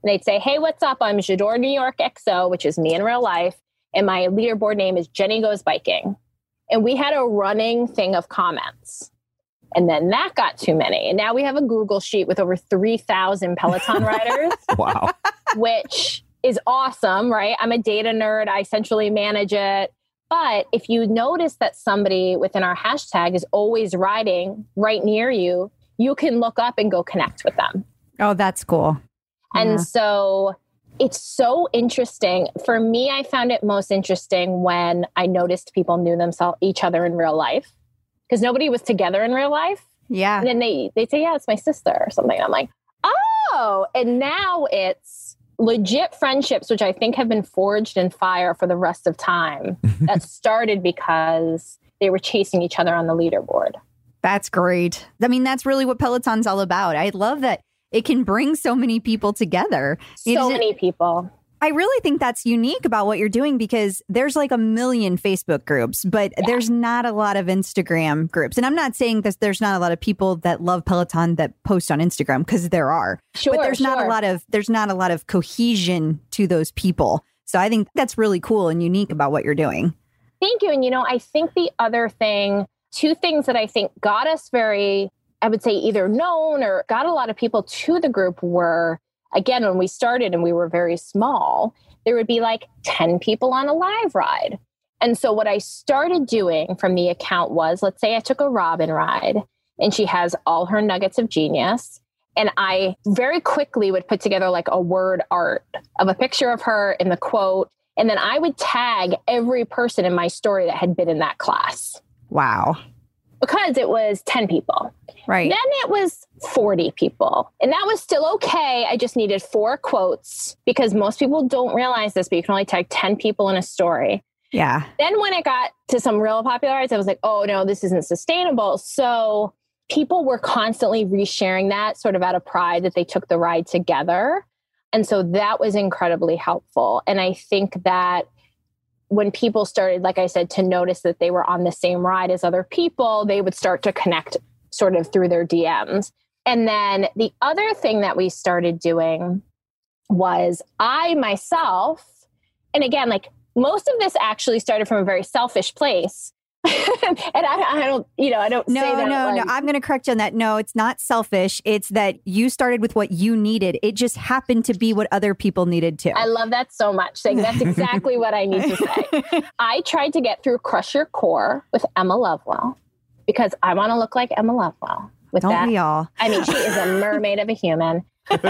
And they'd say, Hey, what's up? I'm Jador New York XO, which is me in real life. And my leaderboard name is Jenny Goes Biking. And we had a running thing of comments. And then that got too many. And now we have a Google sheet with over 3,000 Peloton riders Wow. which is awesome, right? I'm a data nerd. I centrally manage it. But if you notice that somebody within our hashtag is always riding right near you, you can look up and go connect with them. oh, that's cool. And Yeah. so it's so interesting. For me, I found it most interesting when I noticed people knew themselves each other in real life because nobody was together in real life. Yeah. And then they they say, "Yeah, it's my sister" or something. I'm like, "Oh!" And now it's legit friendships, which I think have been forged in fire for the rest of time. that started because they were chasing each other on the leaderboard. That's great. I mean, that's really what Peloton's all about. I love that it can bring so many people together. So many people. I really think that's unique about what you're doing because there's like a million Facebook groups, but there's not a lot of Instagram groups. And I'm not saying that there's not a lot of people that love Peloton that post on Instagram because there are. Sure, but there's not a lot of there's not a lot of cohesion to those people. So I think that's really cool and unique about what you're doing. Thank you. And you know, I think the other thing, two things that I think got us very I would say either known or got a lot of people to the group were, again, when we started and we were very small, there would be like 10 people on a live ride. And so what I started doing from the account was let's say I took a Robin ride and she has all her nuggets of genius. And I very quickly would put together like a word art of a picture of her in the quote. And then I would tag every person in my story that had been in that class Wow. because it was 10 people. Right. Then it was 40 people. And that was still okay. I just needed four quotes because most people don't realize this, but you can only tag 10 people in a story. Yeah. Then when it got to some real popular I was like, oh no, this isn't sustainable. So people were constantly resharing that sort of out of pride that they took the ride together. And so that was incredibly helpful. And I think that when people started, like I said, to notice that they were on the same ride as other people, they would start to connect sort of through their DMs. And then the other thing that we started doing was I myself, and again, like most of this actually started from a very selfish place. and I, I don't, you know, I don't No, say that. no, like, no. I'm going to correct you on that. No, it's not selfish. It's that you started with what you needed. It just happened to be what other people needed too. I love that so much. Saying that's exactly what I need to say. I tried to get through Crush Your Core with Emma Lovewell because I want to look like Emma Lovewell. With Don't that, we all? I mean, she is a mermaid of a human.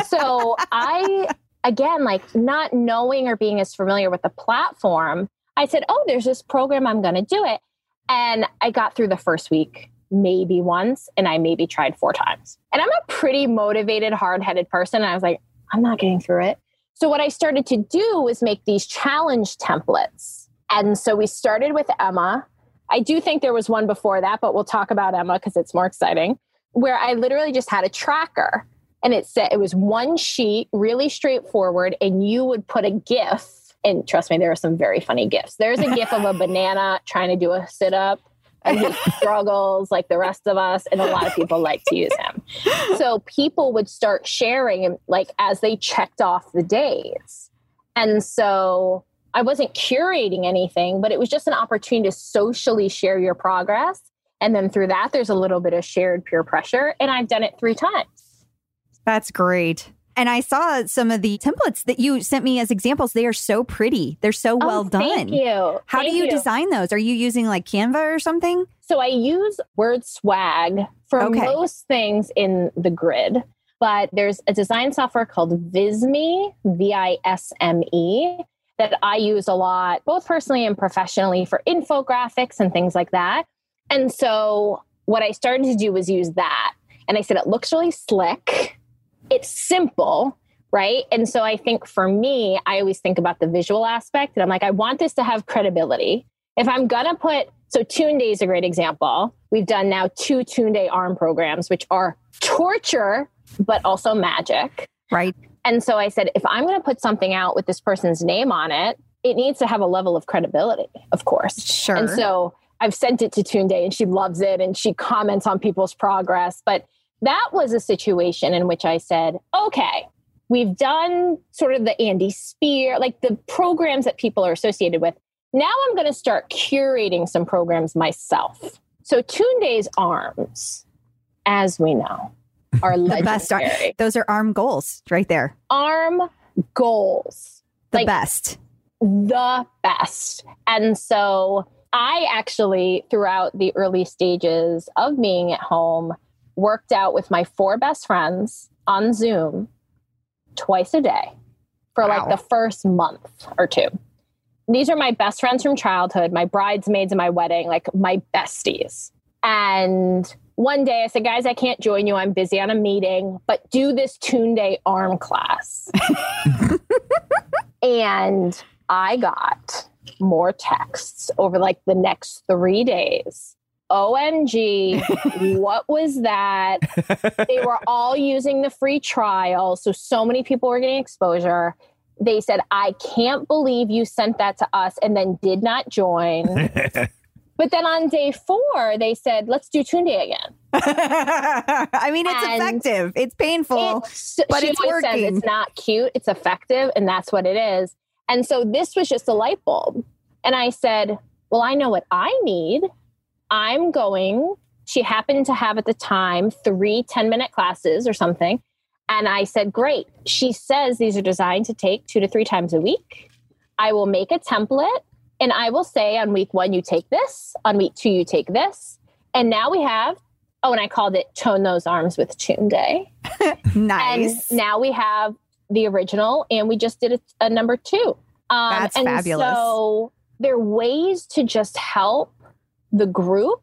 So I, again, like not knowing or being as familiar with the platform, I said, "Oh, there's this program. I'm going to do it." And I got through the first week maybe once, and I maybe tried four times. And I'm a pretty motivated, hard-headed person. And I was like, "I'm not getting through it." So what I started to do was make these challenge templates. And so we started with Emma. I do think there was one before that, but we'll talk about Emma because it's more exciting. Where I literally just had a tracker and it said it was one sheet, really straightforward, and you would put a GIF. And trust me, there are some very funny gifts. There's a GIF of a banana trying to do a sit up, and he struggles like the rest of us, and a lot of people like to use him. So people would start sharing, like as they checked off the days. And so I wasn't curating anything, but it was just an opportunity to socially share your progress. And then through that, there's a little bit of shared peer pressure. And I've done it three times. That's great. And I saw some of the templates that you sent me as examples. They are so pretty. They're so oh, well Oh, done. Thank you. How Thank do you, design those? Are you using like Canva or something? So I use word swag for Okay. most things in the grid. But there's a design software called Visme, V I S M E, that I use a lot, both personally and professionally, for infographics and things like that. And so what I started to do was use that. And I said, it looks really slick. It's simple, right? And so I think for me, I always think about the visual aspect. And I'm like, I want this to have credibility. If I'm going to put, so Tunde is a great example. We've done now two Tunde ARM programs, which are torture, but also magic. Right. And so I said, if I'm going to put something out with this person's name on it, it needs to have a level of credibility, of course. Sure. And so I've sent it to Tunde and she loves it and she comments on people's progress. But that was a situation in which I said, okay, we've done sort of the Andy Speer, like the programs that people are associated with. Now I'm going to start curating some programs myself. So Tunde's arms, as we know, are the best. Those are arm goals right there. Arm goals The Like- best. the best. And so I actually, throughout the early stages of being at home, worked out with my four best friends on Zoom twice a day for like the first month or two. These are my best friends from childhood, my bridesmaids in my wedding, like my besties. And one day I said, guys, I can't join you. I'm busy on a meeting, but do this Tunde arm class. and I got more texts over like the next three days. OMG, what was that? They were all using the free trial. So, so many people were getting exposure. They said, I can't believe you sent that to us and then did not join. but then on day four, they said, let's do Tunde again. I mean, it's And effective. It's painful. It's, but it's always says working. it's not cute, it's effective, and that's what it is. And so this was just a light bulb. And I said, Well, I know what I need. I'm going She happened to have at the time three 10 minute classes or something. And I said, Great. She says these are designed to take two to three times a week. I will make a template and I will say on week one, you take this, on week two, you take this. And now we have, oh, and I called it Tone Those Arms with Tunde. nice. And now we have the original, and we just did a, a number two. Um, That's and fabulous. So there are ways to just help the group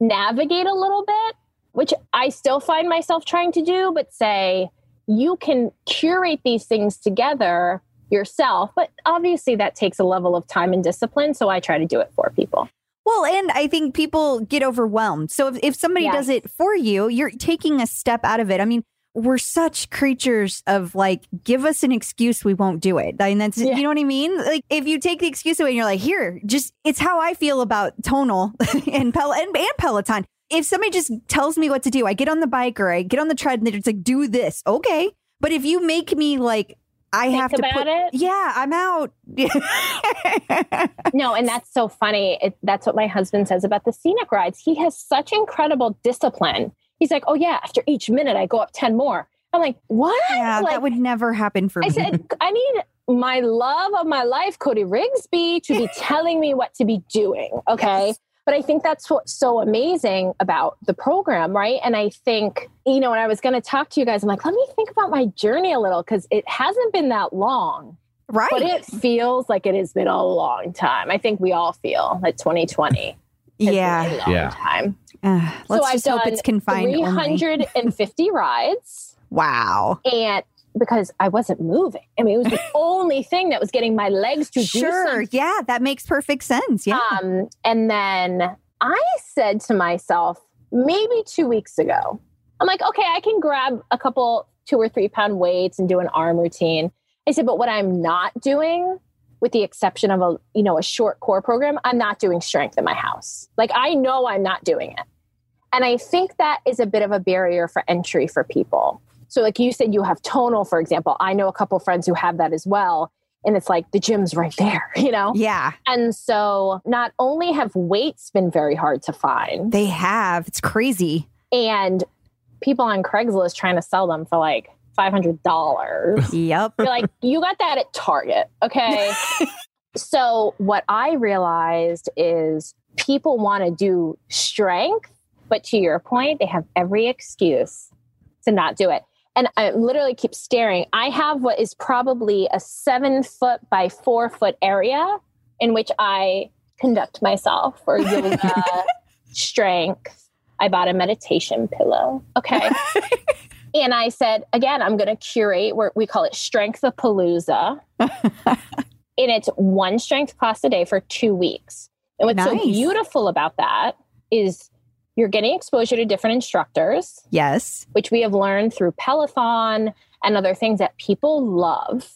navigate a little bit, which I still find myself trying to do, but say you can curate these things together yourself. But obviously, that takes a level of time and discipline. So I try to do it for people. Well, and I think people get overwhelmed. So if, if somebody Yes. does it for you, you're taking a step out of it. I mean, we're such creatures of like, give us an excuse, we won't do it. I mean, that's, Yeah. you know what I mean? Like, if you take the excuse away and you're like, here, just, it's how I feel about tonal and, Pel- and, and Peloton. If somebody just tells me what to do, I get on the bike or I get on the tread and they're just like, do this. Okay. But if you make me like, I Think have to put, it? yeah, I'm out. No, and that's so funny. It, that's what my husband says about the scenic rides. He has such incredible discipline. He's like, oh, yeah, after each minute, I go up 10 more. I'm like, what? yeah, like, that would never happen for I me. I said, I need my love of my life, Cody Rigsby, to be telling me what to be doing. Okay. But I think that's what's so amazing about the program, right? And I think, you know, when I was going to talk to you guys, I'm like, let me think about my journey a little because it hasn't been that long, right. but it feels like it has been a long time. I think we all feel that 2020 has yeah. a long Yeah. time. Uh, let's so I've just hope done it's confined only. 350 rides Wow. and because I wasn't moving. I mean, it was the only thing that was getting my legs to do Sure. Yeah, that makes perfect sense. Yeah. Um, and then I said to myself, maybe two weeks ago, I'm like, okay, I can grab a couple two or three pound weights and do an arm routine. I said, but what I'm not doing, with the exception of a you know a short core program, I'm not doing strength in my house. Like I know I'm not doing it. And I think that is a bit of a barrier for entry for people. So, like you said, you have tonal, for example. I know a couple friends who have that as well. And it's like the gym's right there, you know? yeah, And so, not only have weights been very hard to find, they have. It's crazy. and people on Craigslist trying to sell them for like $500. Yep. You're like, you got that at Target. Okay. so, what I realized is people want to do strength, but to your point, they have every excuse to not do it. And I literally keep staring. I have what is probably a seven foot by four foot area in which I conduct myself for yoga, strength. I bought a meditation pillow. Okay. And I said, again, I'm going to curate, where we call it Strength of Palooza. and it's one strength class a day for two weeks. And what's so beautiful about that is you're getting exposure to different instructors, Yes. which we have learned through Peloton and other things that people love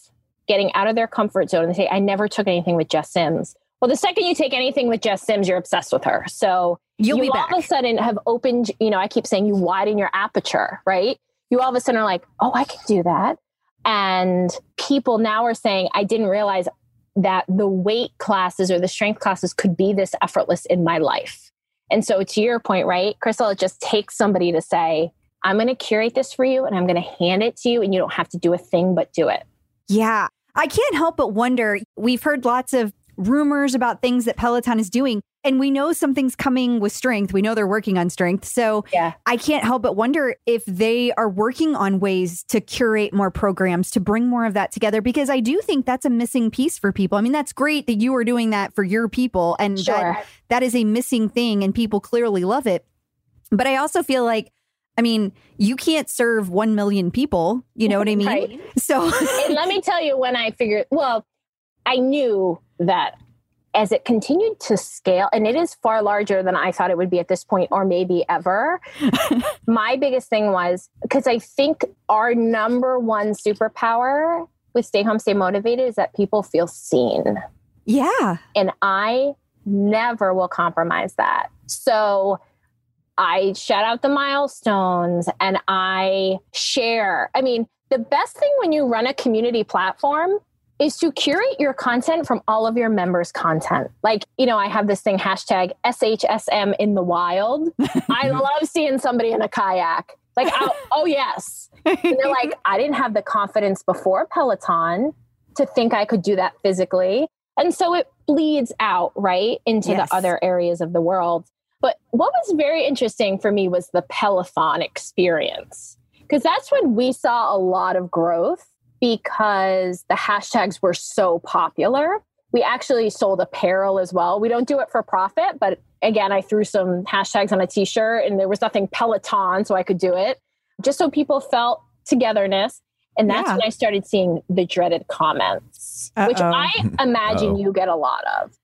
getting out of their comfort zone. And they say, I never took anything with Jess Sims. Well, the second you take anything with Jess Sims, you're obsessed with her. So You'll you be all back. of a sudden have opened, you know, I keep saying you widen your aperture, right? You all of a sudden are like, oh, I can do that. And people now are saying, I didn't realize that the weight classes or the strength classes could be this effortless in my life. And so, to your point, right, Crystal, it just takes somebody to say, I'm going to curate this for you and I'm going to hand it to you, and you don't have to do a thing but do it. Yeah. I can't help but wonder. We've heard lots of rumors about things that Peloton is doing, and we know something's coming with strength. We know they're working on strength. So Yeah. I can't help but wonder if they are working on ways to curate more programs to bring more of that together because I do think that's a missing piece for people. I mean, that's great that you are doing that for your people and Sure. that that is a missing thing and people clearly love it. But I also feel like I mean, you can't serve 1 million people, you know what I mean? Right. So and let me tell you when I figured, well, I knew that as it continued to scale, and it is far larger than I thought it would be at this point, or maybe ever. my biggest thing was because I think our number one superpower with Stay Home, Stay Motivated is that people feel seen. yeah. And I never will compromise that. So I shout out the milestones and I share. I mean, the best thing when you run a community platform is to curate your content from all of your members' content. Like, you know, I have this thing hashtag SHSM in the wild. I love seeing somebody in a kayak. Like, oh, oh yes. And they're like, I didn't have the confidence before Peloton to think I could do that physically. And so it bleeds out, right, into Yes. the other areas of the world. But what was very interesting for me was the Peloton experience, because that's when we saw a lot of growth because the hashtags were so popular. We actually sold apparel as well. We don't do it for profit, but again, I threw some hashtags on a t shirt and there was nothing Peloton, so I could do it just so people felt togetherness. And that's Yeah. when I started seeing the dreaded comments, which Uh-oh. I imagine Uh-oh. you get a lot of.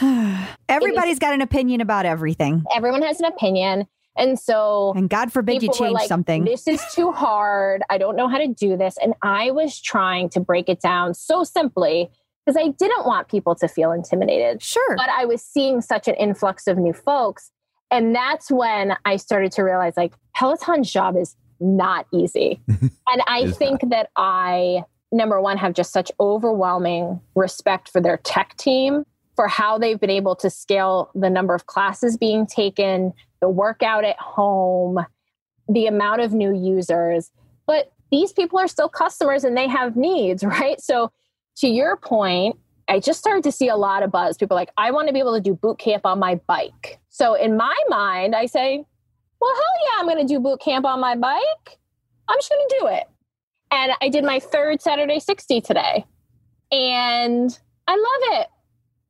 Everybody's got an opinion about everything. Everyone has an opinion. And so And God forbid you change like, something. This is too hard. I don't know how to do this. And I was trying to break it down so simply because I didn't want people to feel intimidated. Sure. But I was seeing such an influx of new folks. And that's when I started to realize like Peloton's job is not easy. and I It's think that I, number one, have just such overwhelming respect for their tech team, for how they've been able to scale the number of classes being taken, the workout at home, the amount of new users. But these people are still customers and they have needs, right? So, to your point, I just started to see a lot of buzz. People like, I want to be able to do boot camp on my bike. So, in my mind, I say, well, hell yeah, I'm going to do boot camp on my bike. I'm just going to do it. And I did my third Saturday 60 today. And I love it.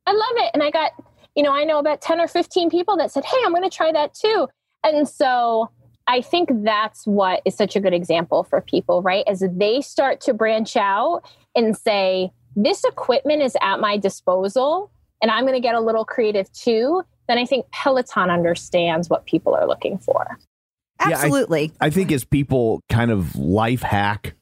I love it. And I got, you know, I know about 10 or 15 people that said, hey, I'm going to try that too. And so I think that's what is such a good example for people, right? As they start to branch out and say, this equipment is at my disposal and I'm going to get a little creative too, then I think Peloton understands what people are looking for. Yeah, I- Absolutely. I think as people kind of life hack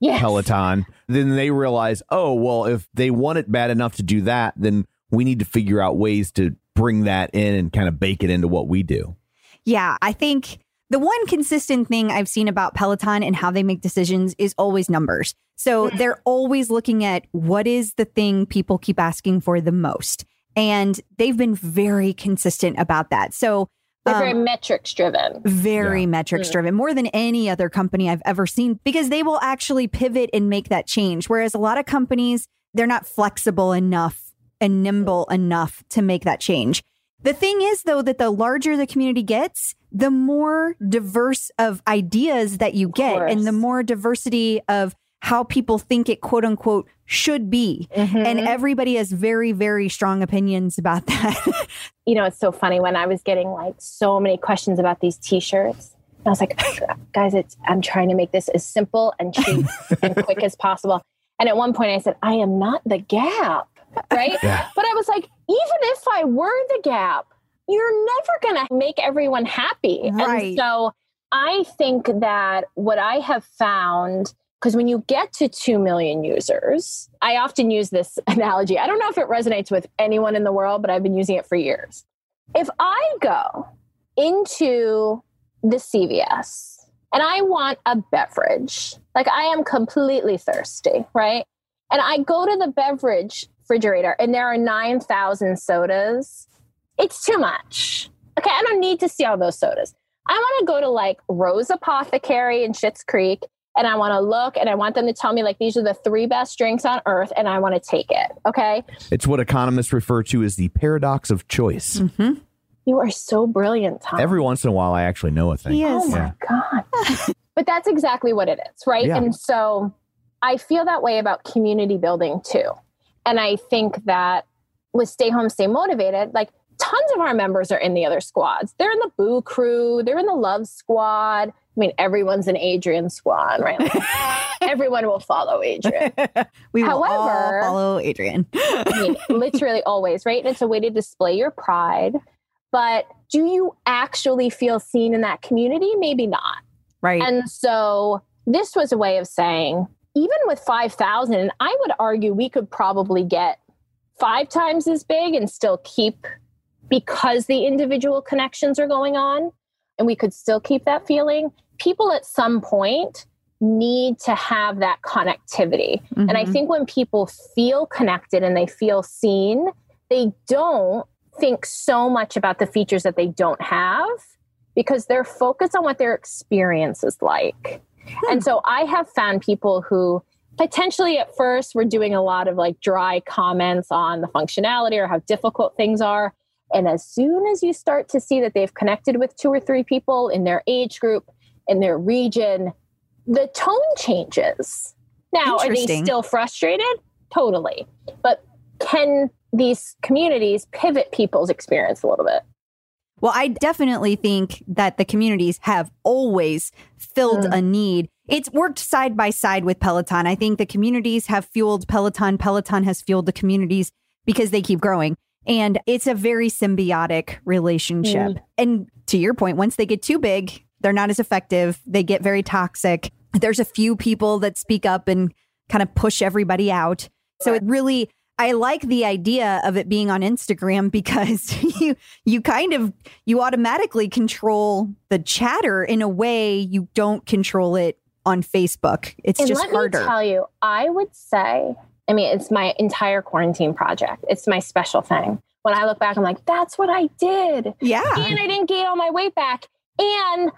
Yes. Peloton, then they realize, oh, well, if they want it bad enough to do that, then we need to figure out ways to bring that in and kind of bake it into what we do. Yeah, I think the one consistent thing I've seen about Peloton and how they make decisions is always numbers. So they're always looking at what is the thing people keep asking for the most. And they've been very consistent about that. So They're um, very metrics driven. very Yeah. metrics Mm. driven more than any other company I've ever seen because they will actually pivot and make that change. Whereas a lot of companies, they're not flexible enough and nimble enough to make that change. The thing is, though, that the larger the community gets, the more diverse of ideas that you get and the more diversity of how people think it quote unquote should be. And Mhm. everybody has very, very strong opinions about that. you know, it's so funny when I was getting like so many questions about these t-shirts. I was like, guys, it's I'm trying to make this as simple and cheap and quick as possible. And at one point I said, I am not the gap. Right. Yeah. But I was like, even if I were the gap, you're never gonna make everyone happy. Right. And so I think that what I have found because when you get to 2 million users, I often use this analogy. I don't know if it resonates with anyone in the world, but I've been using it for years. If I go into the CVS and I want a beverage, like I am completely thirsty, right? And I go to the beverage refrigerator and there are 9,000 sodas, it's too much. Okay, I don't need to see all those sodas. I want to go to like Rose Apothecary in Schitt's Creek and I want to look and I want them to tell me like these are the three best drinks on earth and I want to take it. Okay. It's what economists refer to as the paradox of choice. Mm-hmm. You are so brilliant, Tom. Every once in a while, I actually know a thing. He Oh is. my God. but that's exactly what it is, right? Yeah. And so I feel that way about community building too. And I think that with Stay Home, Stay Motivated, like tons of our members are in the other squads. They're in the Boo Crew, they're in the Love Squad. I mean, everyone's an Adrian squad, right? Like, everyone will follow Adrian. we will However- all follow Adrian. I mean, literally always, right? And it's a way to display your pride. But do you actually feel seen in that community? Maybe not. right. And so this was a way of saying, even with 5,000, I would argue we could probably get five times as big and still keep, because the individual connections are going on, and we could still keep that feeling. People at some point need to have that connectivity. And I Mhm. think when people feel connected and they feel seen, they don't think so much about the features that they don't have because they're focused on what their experience is like. And so I have found people who potentially at first were doing a lot of like dry comments on the functionality or how difficult things are. And as soon as you start to see that they've connected with two or three people in their age group, in their region, the tone changes. Now, are they still frustrated? Totally. But can these communities pivot people's experience a little bit? Well, I definitely think that the communities have always filled Mm. a need. It's worked side by side with Peloton. I think the communities have fueled Peloton. Peloton has fueled the communities because they keep growing. And it's a very symbiotic relationship. Mm. And to your point, once they get too big, they're not as effective. They get very toxic. There's a few people that speak up and kind of push everybody out. So it really, I like the idea of it being on Instagram because you you kind of you automatically control the chatter in a way you don't control it on Facebook. It's and just let harder. me tell you, I would say, I mean, it's my entire quarantine project. It's my special thing. When I look back, I'm like, that's what I did. yeah. And I didn't gain all my weight back. And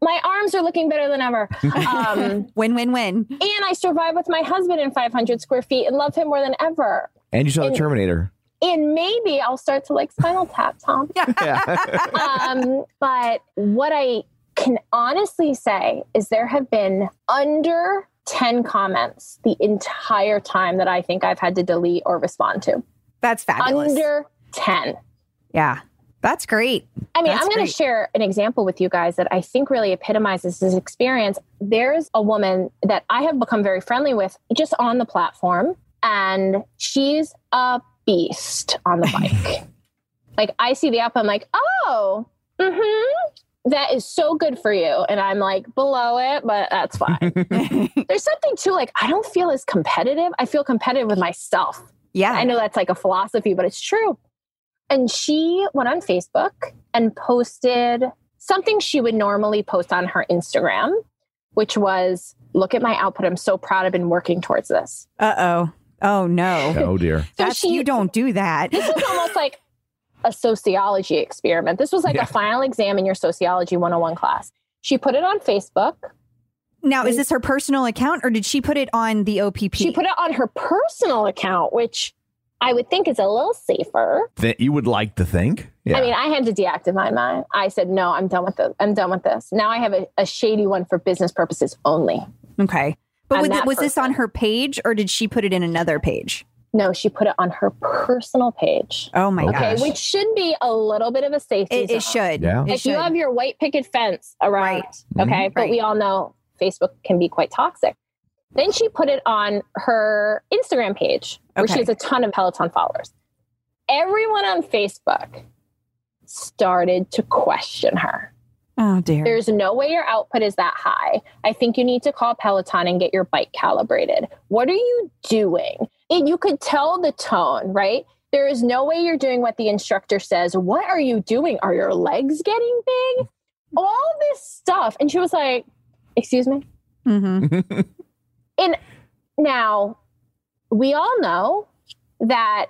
my arms are looking better than ever. Um, Win win win. and I survived with my husband in 500 square feet and love him more than ever. And you saw the Terminator. And maybe I'll start to like Spinal Tap, Tom. Yeah. um, but what I can honestly say is there have been under 10 comments the entire time that I think I've had to delete or respond to. That's fabulous. Under 10. yeah. That's great. I mean, That's I'm going to share an example with you guys that I think really epitomizes this experience. There's a woman that I have become very friendly with just on the platform, and she's a beast on the bike. like, I see the app, I'm like, oh, mm-hmm, that is so good for you. And I'm like, below it, but that's fine. There's something too, like, I don't feel as competitive. I feel competitive with myself. yeah. I know that's like a philosophy, but it's true. And she went on Facebook and posted something she would normally post on her Instagram, which was, Look at my output. I'm so proud. I've been working towards this. Uh oh. Oh no. oh dear. So That's she- you don't do that. This was almost like a sociology experiment. This was like Yeah. a final exam in your sociology 101 class. She put it on Facebook. Now, is this her personal account or did she put it on the OPP? She put it on her personal account, which I would think is a little safer. That you would like to think. Yeah. I mean, I had to deactivate mine. I said, no, I'm done with this. I'm done with this. Now I have a, a shady one for business purposes only. okay. But was, was this on her page or did she put it in another page? No, she put it on her personal page. Oh my gosh. Okay, gosh. which should be a little bit of a safety It, it should. Yeah. It Like you have your white picket fence around, Right. okay, mm-hmm. but Right. we all know Facebook can be quite toxic. Then she put it on her Instagram page where Okay. she has a ton of Peloton followers. Everyone on Facebook started to question her. Oh dear. There's no way your output is that high. I think you need to call Peloton and get your bike calibrated. What are you doing? And you could tell the tone, right? There is no way you're doing what the instructor says. What are you doing? Are your legs getting big? All this stuff. And she was like, Excuse me? Mm-hmm. And now we all know that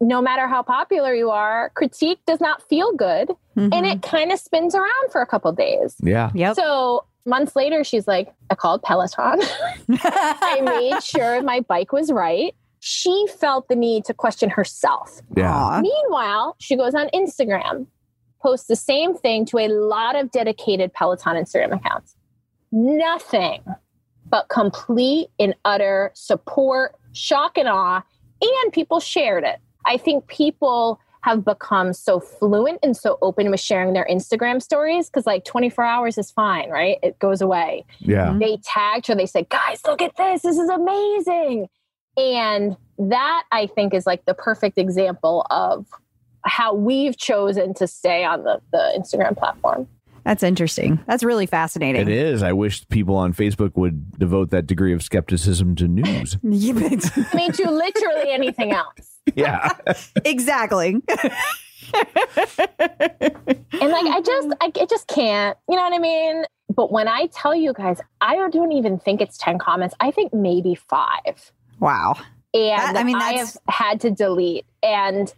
no matter how popular you are, critique does not feel good. And it kind of spins around for a couple days. yeah. Mm-hmm. Yep. So months later, she's like, I called Peloton. I made sure my bike was right. She felt the need to question herself. Yeah. Meanwhile, she goes on Instagram, posts the same thing to a lot of dedicated Peloton Instagram accounts. Nothing but complete and utter support, shock and awe, and people shared it. I think people have become so fluent and so open with sharing their Instagram stories because, like, 24 hours is fine, right? It goes away Yeah. they tagged her. They said, guys, look at this. This is amazing. And that I think is like the perfect example of how we've chosen to stay on the, the Instagram platform. That's interesting. That's really fascinating. It is. I wish people on Facebook would devote that degree of skepticism to news. Yeah, but- I mean, to literally anything else. yeah. exactly. And like, I just, I, I just can't, you know what I mean? But when I tell you guys, I don't even think it's 10 comments. I think maybe five. Wow. And That- I I, have had to delete. And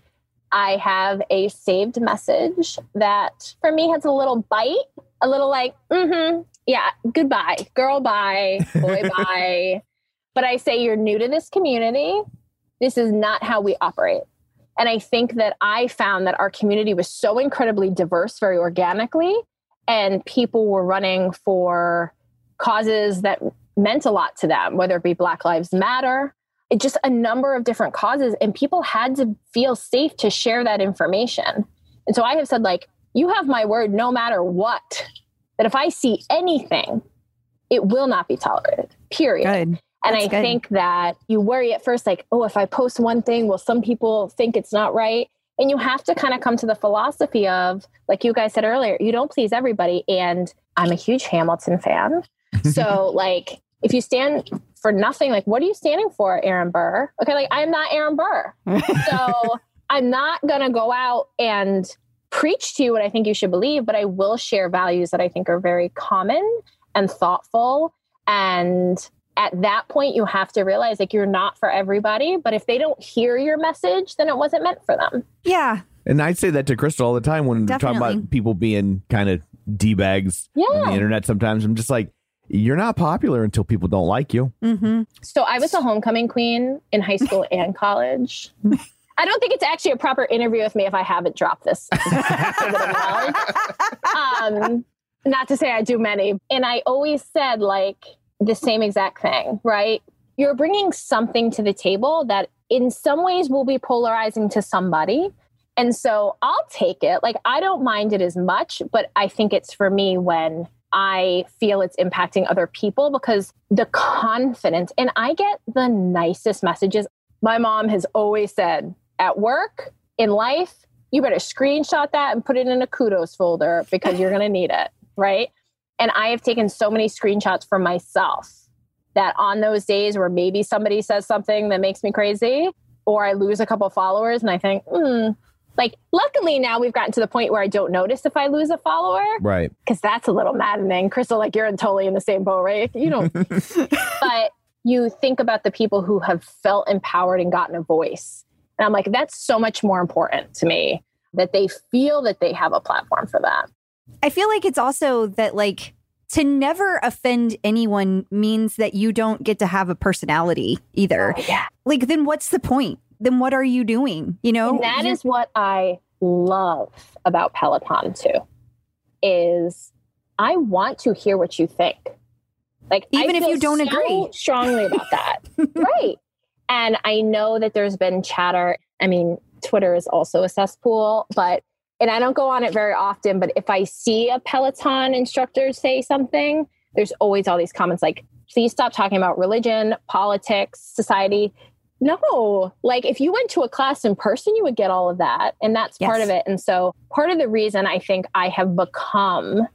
I have a saved message that for me has a little bite, a little like, mm-hmm, yeah, goodbye, girl, bye, boy, bye. But I say, you're new to this community. This is not how we operate. And I think that I found that our community was so incredibly diverse very organically, and people were running for causes that meant a lot to them, whether it be Black Lives Matter, it just a number of different causes, and people had to feel safe to share that information. And so I have said, like, you have my word no matter what, that if I see anything, it will not be tolerated, period. Good. And That's I good. think that you worry at first, like, oh, if I post one thing, will some people think it's not right? And you have to kind of come to the philosophy of, like you guys said earlier, you don't please everybody. And I'm a huge Hamilton fan. So, like, if you stand for nothing, like, what are you standing for, Aaron Burr? Okay, like, I'm not Aaron Burr. So, I'm not going to go out and preach to you what I think you should believe, but I will share values that I think are very common and thoughtful. And at that point, you have to realize like you're not for everybody, but if they don't hear your message, then it wasn't meant for them. Yeah. And I say that to Crystal all the time when we're talking about people being kind of d bags on the internet. Sometimes I'm just like, you're not popular until people don't like you. Mm-hmm. So I was a homecoming queen in high school and college. I don't think it's actually a proper interview with me if I haven't dropped this. um, not to say I do many. And I always said like the same exact thing, right? You're bringing something to the table that in some ways will be polarizing to somebody. And so I'll take it. Like I don't mind it as much, but I think it's for me when I feel it's impacting other people because the confidence, and I get the nicest messages. My mom has always said at work, in life, you better screenshot that and put it in a kudos folder because you're going to need it. Right. And I have taken so many screenshots for myself that on those days where maybe somebody says something that makes me crazy or I lose a couple followers and I think, hmm, like, luckily now we've gotten to the point where I don't notice if I lose a follower Right. because that's a little maddening. Crystal, like you're totally in the same boat, right? You don't, but you think about the people who have felt empowered and gotten a voice. And I'm like, that's so much more important to me that they feel that they have a platform for that. I feel like it's also that like to never offend anyone means that you don't get to have a personality either. Oh, yeah. Like then what's the point? Then what are you doing? You know? And that what I love about Peloton too, is I want to hear what you think. Like Even if you don't so agree. strongly about that. right. And I know that there's been chatter. I mean, Twitter is also a cesspool, but and I don't go on it very often, but if I see a Peloton instructor say something, there's always all these comments like, please stop talking about religion, politics, society. No, like if you went to a class in person, you would get all of that. And that's part of it. And so part of the reason I think I have become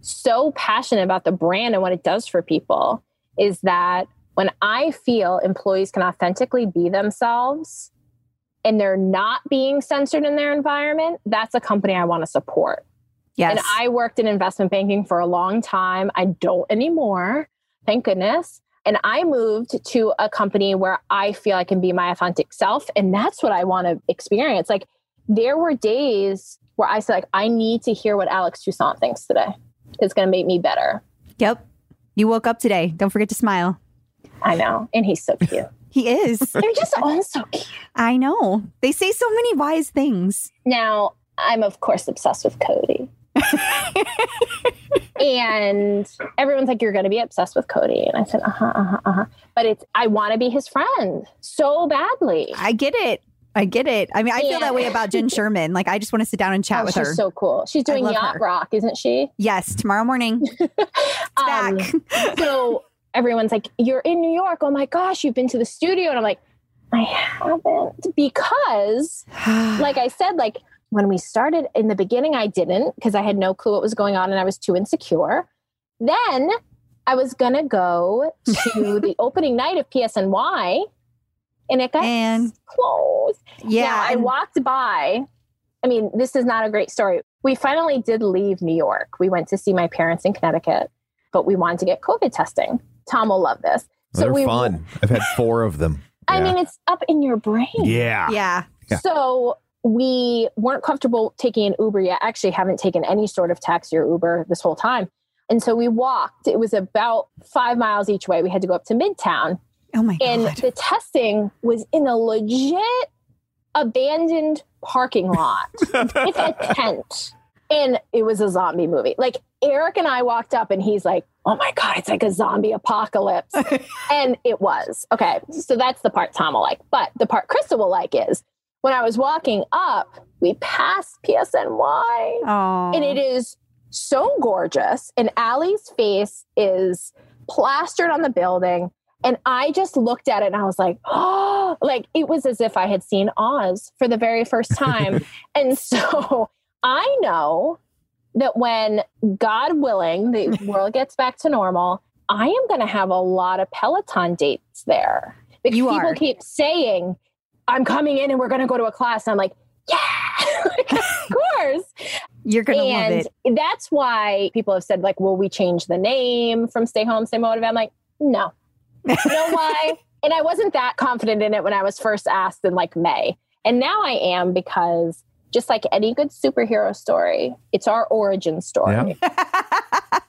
so passionate about the brand and what it does for people is that when I feel employees can authentically be themselves and they're not being censored in their environment, that's a company I want to support. yes. And I worked in investment banking for a long time. I don't anymore, thank goodness. And I moved to a company where I feel I can be my authentic self. And that's what I want to experience. Like there were days where I said, like, I need to hear what Alex Toussaint thinks today. It's going to make me better. yep. You woke up today. Don't forget to smile. I know. And he's so cute. He is. They're just all so cute. I know. They say so many wise things. Now, I'm of course obsessed with Cody. And everyone's like, You're going to be obsessed with Cody. And I said, Uh huh, uh huh, uh huh. But it's, I want to be his friend so badly. I get it. I get it. I mean, I feel that way about Jenn Sherman. Like, I just want to sit down and chat Oh, with she's her. so cool. She's doing Yacht her. Rock, isn't she? yes, tomorrow morning. Um, back. so everyone's like, You're in New York. Oh my gosh, you've been to the studio. And I'm like, I haven't because like I said, like when we started in the beginning, I didn't because I had no clue what was going on and I was too insecure. Then I was gonna go to the opening night of PSNY and it got And- closed. yeah. Now, I and- walked by. I mean, this is not a great story. We finally did leave New York. We went to see my parents in Connecticut. but we wanted to get COVID testing. Tom will love this. They're we, fun. I've had four of them. I Yeah. mean, it's up in your brain. yeah. Yeah. Yeah. So we weren't comfortable taking an Uber yet. Actually, haven't taken any sort of taxi or Uber this whole time. And so we walked. It was about five miles each way. We had to go up to Midtown. Oh my And god. the testing was in a legit abandoned parking lot with a tent. And it was a zombie movie. Like Eric and I walked up and he's like, oh my God, it's like a zombie apocalypse. and it was. Okay. So that's the part Tom will like. But the part Krista will like is when I was walking up, we passed PSNY Oh. and it is so gorgeous. And Ally's face is plastered on the building. And I just looked at it and I was like, oh, like it was as if I had seen Oz for the very first time. and so I know that when God willing, the world gets back to normal, I am going to have a lot of Peloton dates there. Because You people are. keep saying, I'm coming in and we're going to go to a class. And I'm like, yeah, Like, of course. You're gonna love and it. that's why people have said like will we change the name from stay home stay motivated? I'm like no. You know why? And i wasn't that confident in it when i was first asked in like may. And now i am because just like any good superhero story it's our origin story.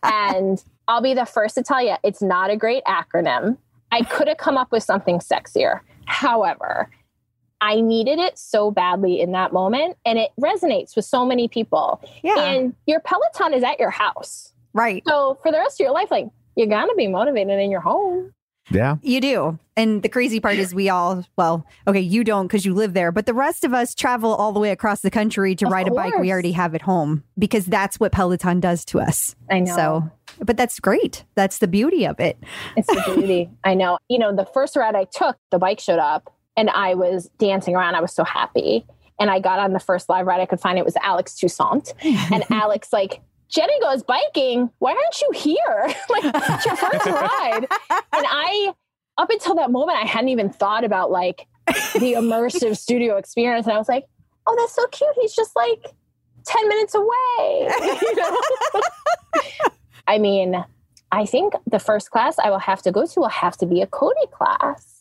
And i'll be the first to tell you it's not a great acronym. I could have come up with something sexier. However I needed it so badly in that moment, and it resonates with so many people. Yeah. And your Peloton is at your house. right. So for the rest of your life, like you're gonna be motivated in your home. Yeah. You do. And the crazy part is we all, well, okay, you don't because you live there, but the rest of us travel all the way across the country to Of ride a bike we already have at home because that's what Peloton does to us. I know. So, but that's great. That's the beauty of it. It's the beauty. I know. You know, the first ride I took, the bike showed up and I was dancing around. I was so happy. And I got on the first live ride I could find. It was Alex Toussaint. And Alex, like, Jenny goes biking. Why aren't you here? like, it's your first ride. And I, up until that moment, I hadn't even thought about like the immersive studio experience. And I was like, oh, that's so cute. He's just like 10 minutes away. You know? I mean, I think the first class I will have to go to will have to be a Cody class.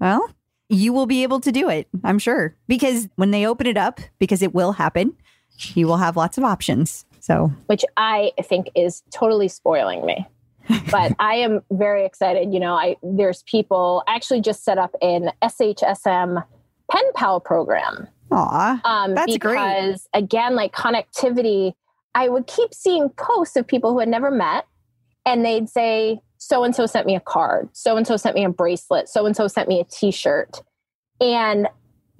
Well, you will be able to do it, I'm sure, because when they open it up, because it will happen, you will have lots of options. So, which I think is totally spoiling me. but I am very excited. You know, I there's people I actually just set up an SHSM pen pal program. aw, Um, That's great. because again, like connectivity, I would keep seeing posts of people who had never met, and they'd say, "So and so sent me a card. So and so sent me a bracelet. So and so sent me a T-shirt." And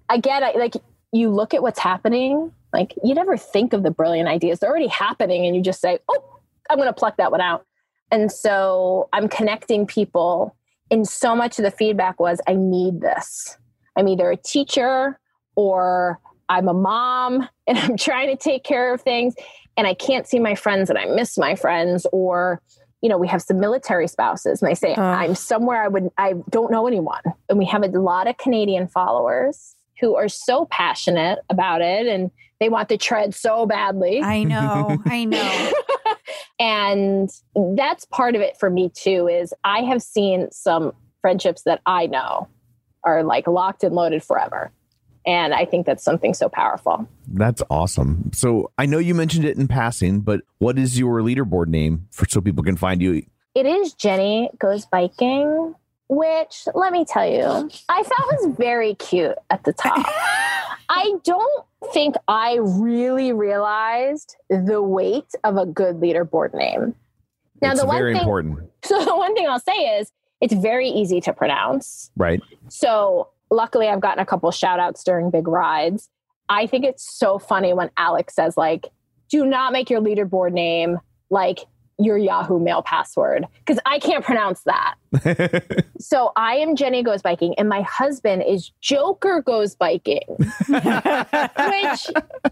again, I, like you look at what's happening, like you never think of the brilliant ideas; they're already happening, and you just say, "Oh, I'm going to pluck that one out." And so I'm connecting people, and so much of the feedback was, "I need this. I'm either a teacher." or I'm a mom and I'm trying to take care of things and I can't see my friends and I miss my friends or you know we have some military spouses and they say Ugh. I'm somewhere I would I don't know anyone and we have a lot of Canadian followers who are so passionate about it and they want to tread so badly I know, I know. and that's part of it for me too is I have seen some friendships that I know are like locked and loaded forever and I think that's something so powerful. That's awesome. So I know you mentioned it in passing, but what is your leaderboard name for so people can find you? It is Jenny Goes Biking, which let me tell you, I thought was very cute at the top. I don't think I really realized the weight of a good leaderboard name. Now, it's the one very thing, important, so the one thing I'll say is it's very easy to pronounce. right? So luckily I've gotten a couple shout outs during big rides. I think it's so funny when Alex says like, do not make your leaderboard name like your Yahoo mail password because I can't pronounce that. so I am Jenny Goes Biking and my husband is Joker Goes Biking, which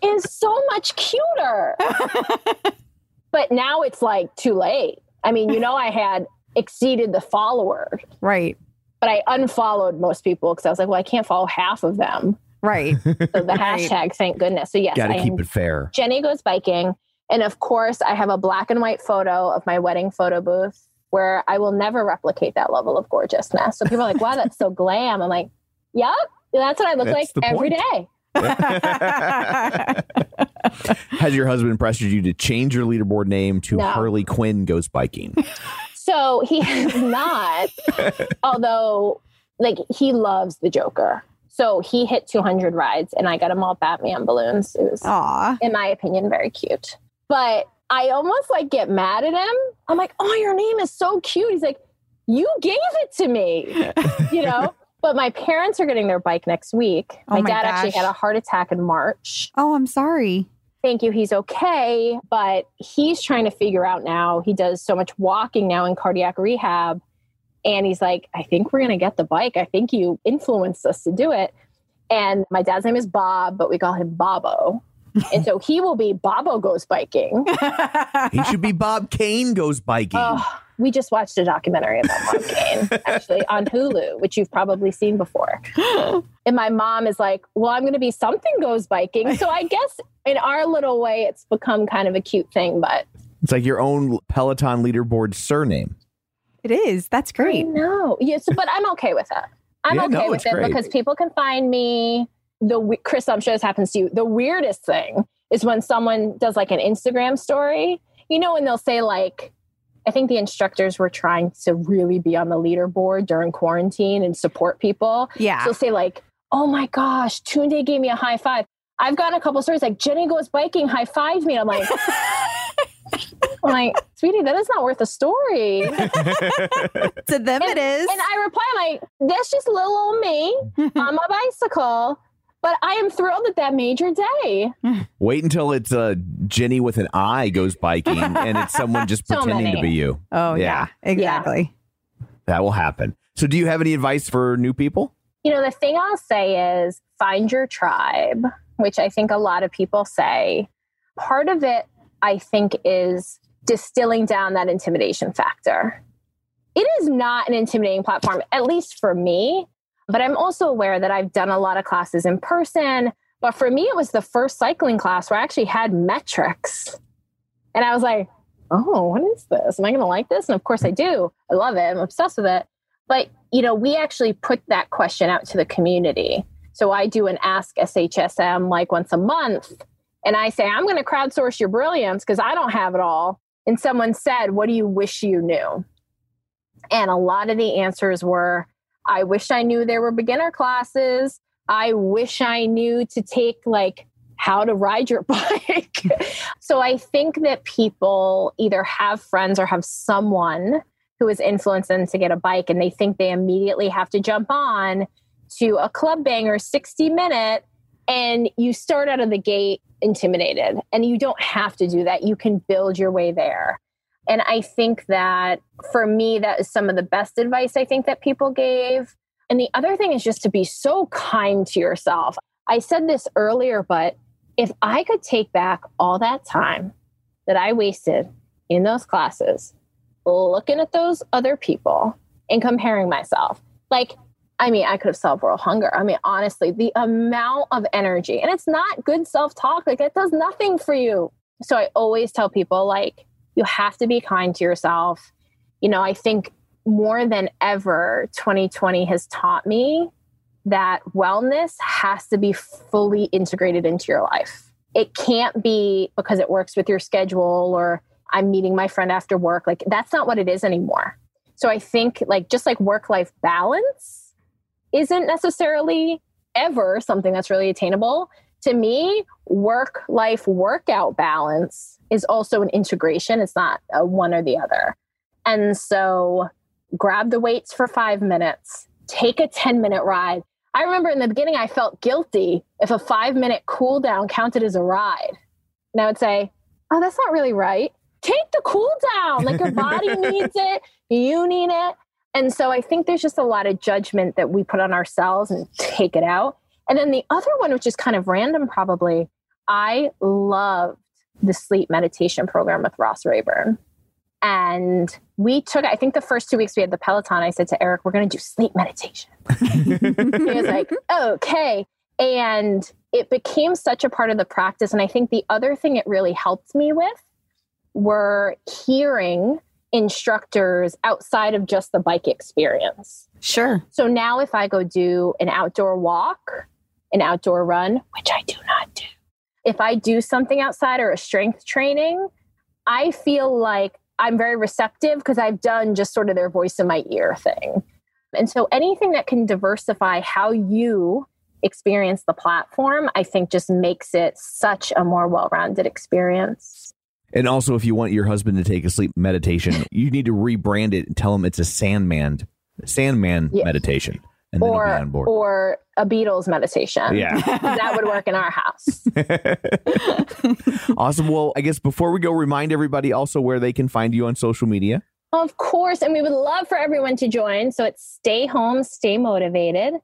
is so much cuter. but now it's like too late. I mean, you know, I had exceeded the follower right, but I unfollowed most people because I was like, well, I can't follow half of them. right. So the Right. hashtag, thank goodness. So yes, Got I to keep am it fair. Jenny goes biking. And of course, I have a black and white photo of my wedding photo booth where I will never replicate that level of gorgeousness. So people are like, wow, that's so glam. I'm like, yep, that's what I look That's like every point. day. Has your husband pressured you to change your leaderboard name to No. Harley Quinn Goes Biking? So he has not, although like he loves the Joker. So he hit 200 rides and I got him all Batman balloons. It was, Aw. in my opinion, very cute. But I almost like get mad at him. I'm like, oh, your name is so cute. He's like, you gave it to me, you know? But my parents are getting their bike next week. Oh my, my dad actually had a heart attack in March. Oh, I'm sorry. Thank you. He's okay, but he's trying to figure out now. He does so much walking now in cardiac rehab. And he's like, I think we're going to get the bike. I think you influenced us to do it. And my dad's name is Bob, but we call him Bobo. and so he will be Bobo Goes Biking. he should be Bob Kane Goes Biking. Oh, we just watched a documentary about Bob Kane actually on Hulu, which you've probably seen before. And my mom is like, Well, I'm going to be something goes biking. So I guess in our little way, it's become kind of a cute thing, but It's like your own Peloton leaderboard surname. It is. That's great. No, Yes, but I'm okay with it. I'm Yeah, okay no, with it great. because people can find me. The Chris, I'm sure this happens to you. The weirdest thing is when someone does like an Instagram story. You know, when they'll say like, I think the instructors were trying to really be on the leaderboard during quarantine and support people. Yeah. So say like, "Oh my gosh, Tunde gave me a high five. I've gotten a couple stories like Jenny goes biking, high fived me. I'm like, I'm like, sweetie, that is not worth a story. to them, it is. And I reply, I'm like, that's just little old me on my bicycle. But I am thrilled that that made your day. Wait until it's uh, Jenny with an eye goes biking and it's someone just So pretending to be you. oh, Yeah. yeah. Exactly. That will happen. So, do you have any advice for new people? You know, the thing I'll say is find your tribe, which I think a lot of people say. Part of it, I think, is distilling down that intimidation factor. It is not an intimidating platform, at least for me. But I'm also aware that I've done a lot of classes in person. But for me, it was the first cycling class where I actually had metrics. And I was like, oh, what is this? Am I going to like this? And of course I do. I love it. I'm obsessed with it. But, you know, we actually put that question out to the community. So I do an Ask SHSM like once a month. And I say, I'm going to crowdsource your brilliance because I don't have it all. And someone said, What do you wish you knew? And a lot of the answers were, I wish I knew there were beginner classes. I wish I knew to take like how to ride your bike. so I think that people either have friends or have someone who has influenced them to get a bike and they think they immediately have to jump on to a club banger 60 minute and you start out of the gate intimidated and you don't have to do that you can build your way there and i think that for me that is some of the best advice i think that people gave and the other thing is just to be so kind to yourself i said this earlier but if i could take back all that time that i wasted in those classes looking at those other people and comparing myself like I mean, I could have solved world hunger. I mean, honestly, the amount of energy, and it's not good self talk. Like, it does nothing for you. So, I always tell people, like, you have to be kind to yourself. You know, I think more than ever, 2020 has taught me that wellness has to be fully integrated into your life. It can't be because it works with your schedule or I'm meeting my friend after work. Like, that's not what it is anymore. So, I think, like, just like work life balance isn't necessarily ever something that's really attainable. To me, work life workout balance is also an integration. It's not a one or the other. And so grab the weights for five minutes, take a 10 minute ride. I remember in the beginning, I felt guilty if a five minute cool down counted as a ride. And I would say, oh, that's not really right. Take the cool down. Like your body needs it, you need it. And so I think there's just a lot of judgment that we put on ourselves and take it out. And then the other one, which is kind of random probably, I loved the sleep meditation program with Ross Rayburn. And we took, I think the first two weeks we had the Peloton, I said to Eric, we're going to do sleep meditation. he was like, okay. And it became such a part of the practice. And I think the other thing it really helped me with were hearing instructors outside of just the bike experience. Sure. So now if I go do an outdoor walk, an outdoor run, which I do not do, if I do something outside or a strength training, I feel like I'm very receptive because I've done just sort of their voice in my ear thing. And so anything that can diversify how you experience the platform, I think just makes it such a more well rounded experience. And also, if you want your husband to take a sleep meditation, you need to rebrand it and tell him it's a Sandman, Sandman Yes. meditation, and then he'll be Or, or a Beatles meditation. Yeah. that would work in our house. awesome. Well, I guess before we go, remind everybody also where they can find you on social media. Of course. And we would love for everyone to join. So it's stay home, stay motivated.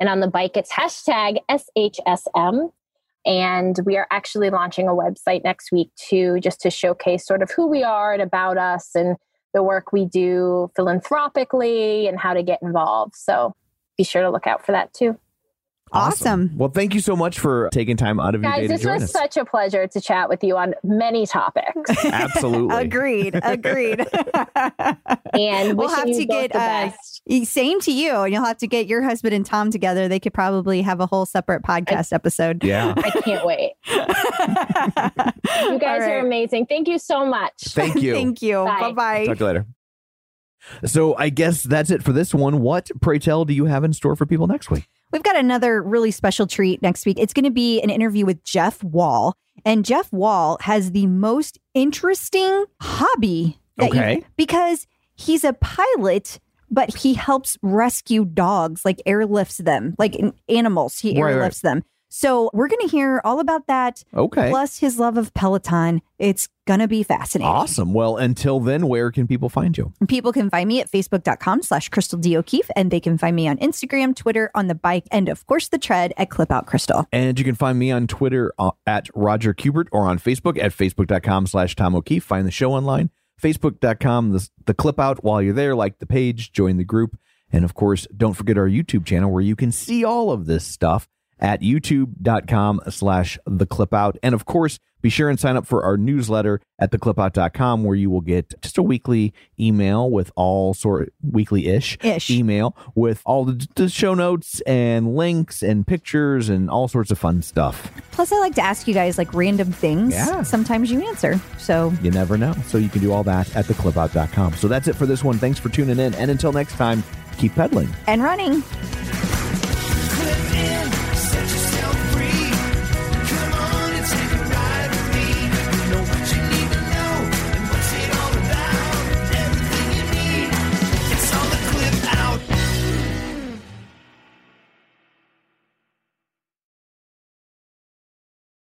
And on the bike, it's hashtag SHSM. And we are actually launching a website next week too, just to showcase sort of who we are and about us and the work we do philanthropically and how to get involved. So be sure to look out for that too. Awesome. Well, thank you so much for taking time out of your day Guys, to this was us. such a pleasure to chat with you on many topics. Absolutely. Agreed. Agreed. And we'll have to get the uh, best. same to you, and you'll have to get your husband and Tom together. They could probably have a whole separate podcast episode. Yeah. I can't wait. You guys are amazing. Thank you so much. Thank you. Thank you. Bye. Bye bye. Talk to you later. So I guess that's it for this one. What, pray tell, do you have in store for people next week? We've got another really special treat next week. It's going to be an interview with Jeff Wall. And Jeff Wall has the most interesting hobby. that you- Okay. because he's a pilot, but he helps rescue dogs, like airlifts them, like animals. He Right, right. airlifts them. So we're going to hear all about that. Okay. Plus his love of Peloton. It's going to be fascinating. Awesome. Well, until then, where can people find you? People can find me at facebook.com slash Crystal D. O'Keefe, and they can find me on Instagram, Twitter, on the bike, and of course the tread at Clip Out Crystal. And you can find me on Twitter uh, at Roger Kubert or on Facebook at facebook.com slash Tom O'Keefe. Find the show online, facebook.com, the, the clip out while you're there, like the page, join the group. And of course, don't forget our YouTube channel where you can see all of this stuff at youtube.com slash the clip out. And of course, be sure and sign up for our newsletter at theclipout.com where you will get just a weekly email with all sort weekly ish email with all the, the show notes and links and pictures and all sorts of fun stuff. Plus, I like to ask you guys like random things. Yeah. Sometimes you answer. So You never know. So you can do all that at theclipout.com. So that's it for this one. Thanks for tuning in. And until next time, keep pedaling. and running.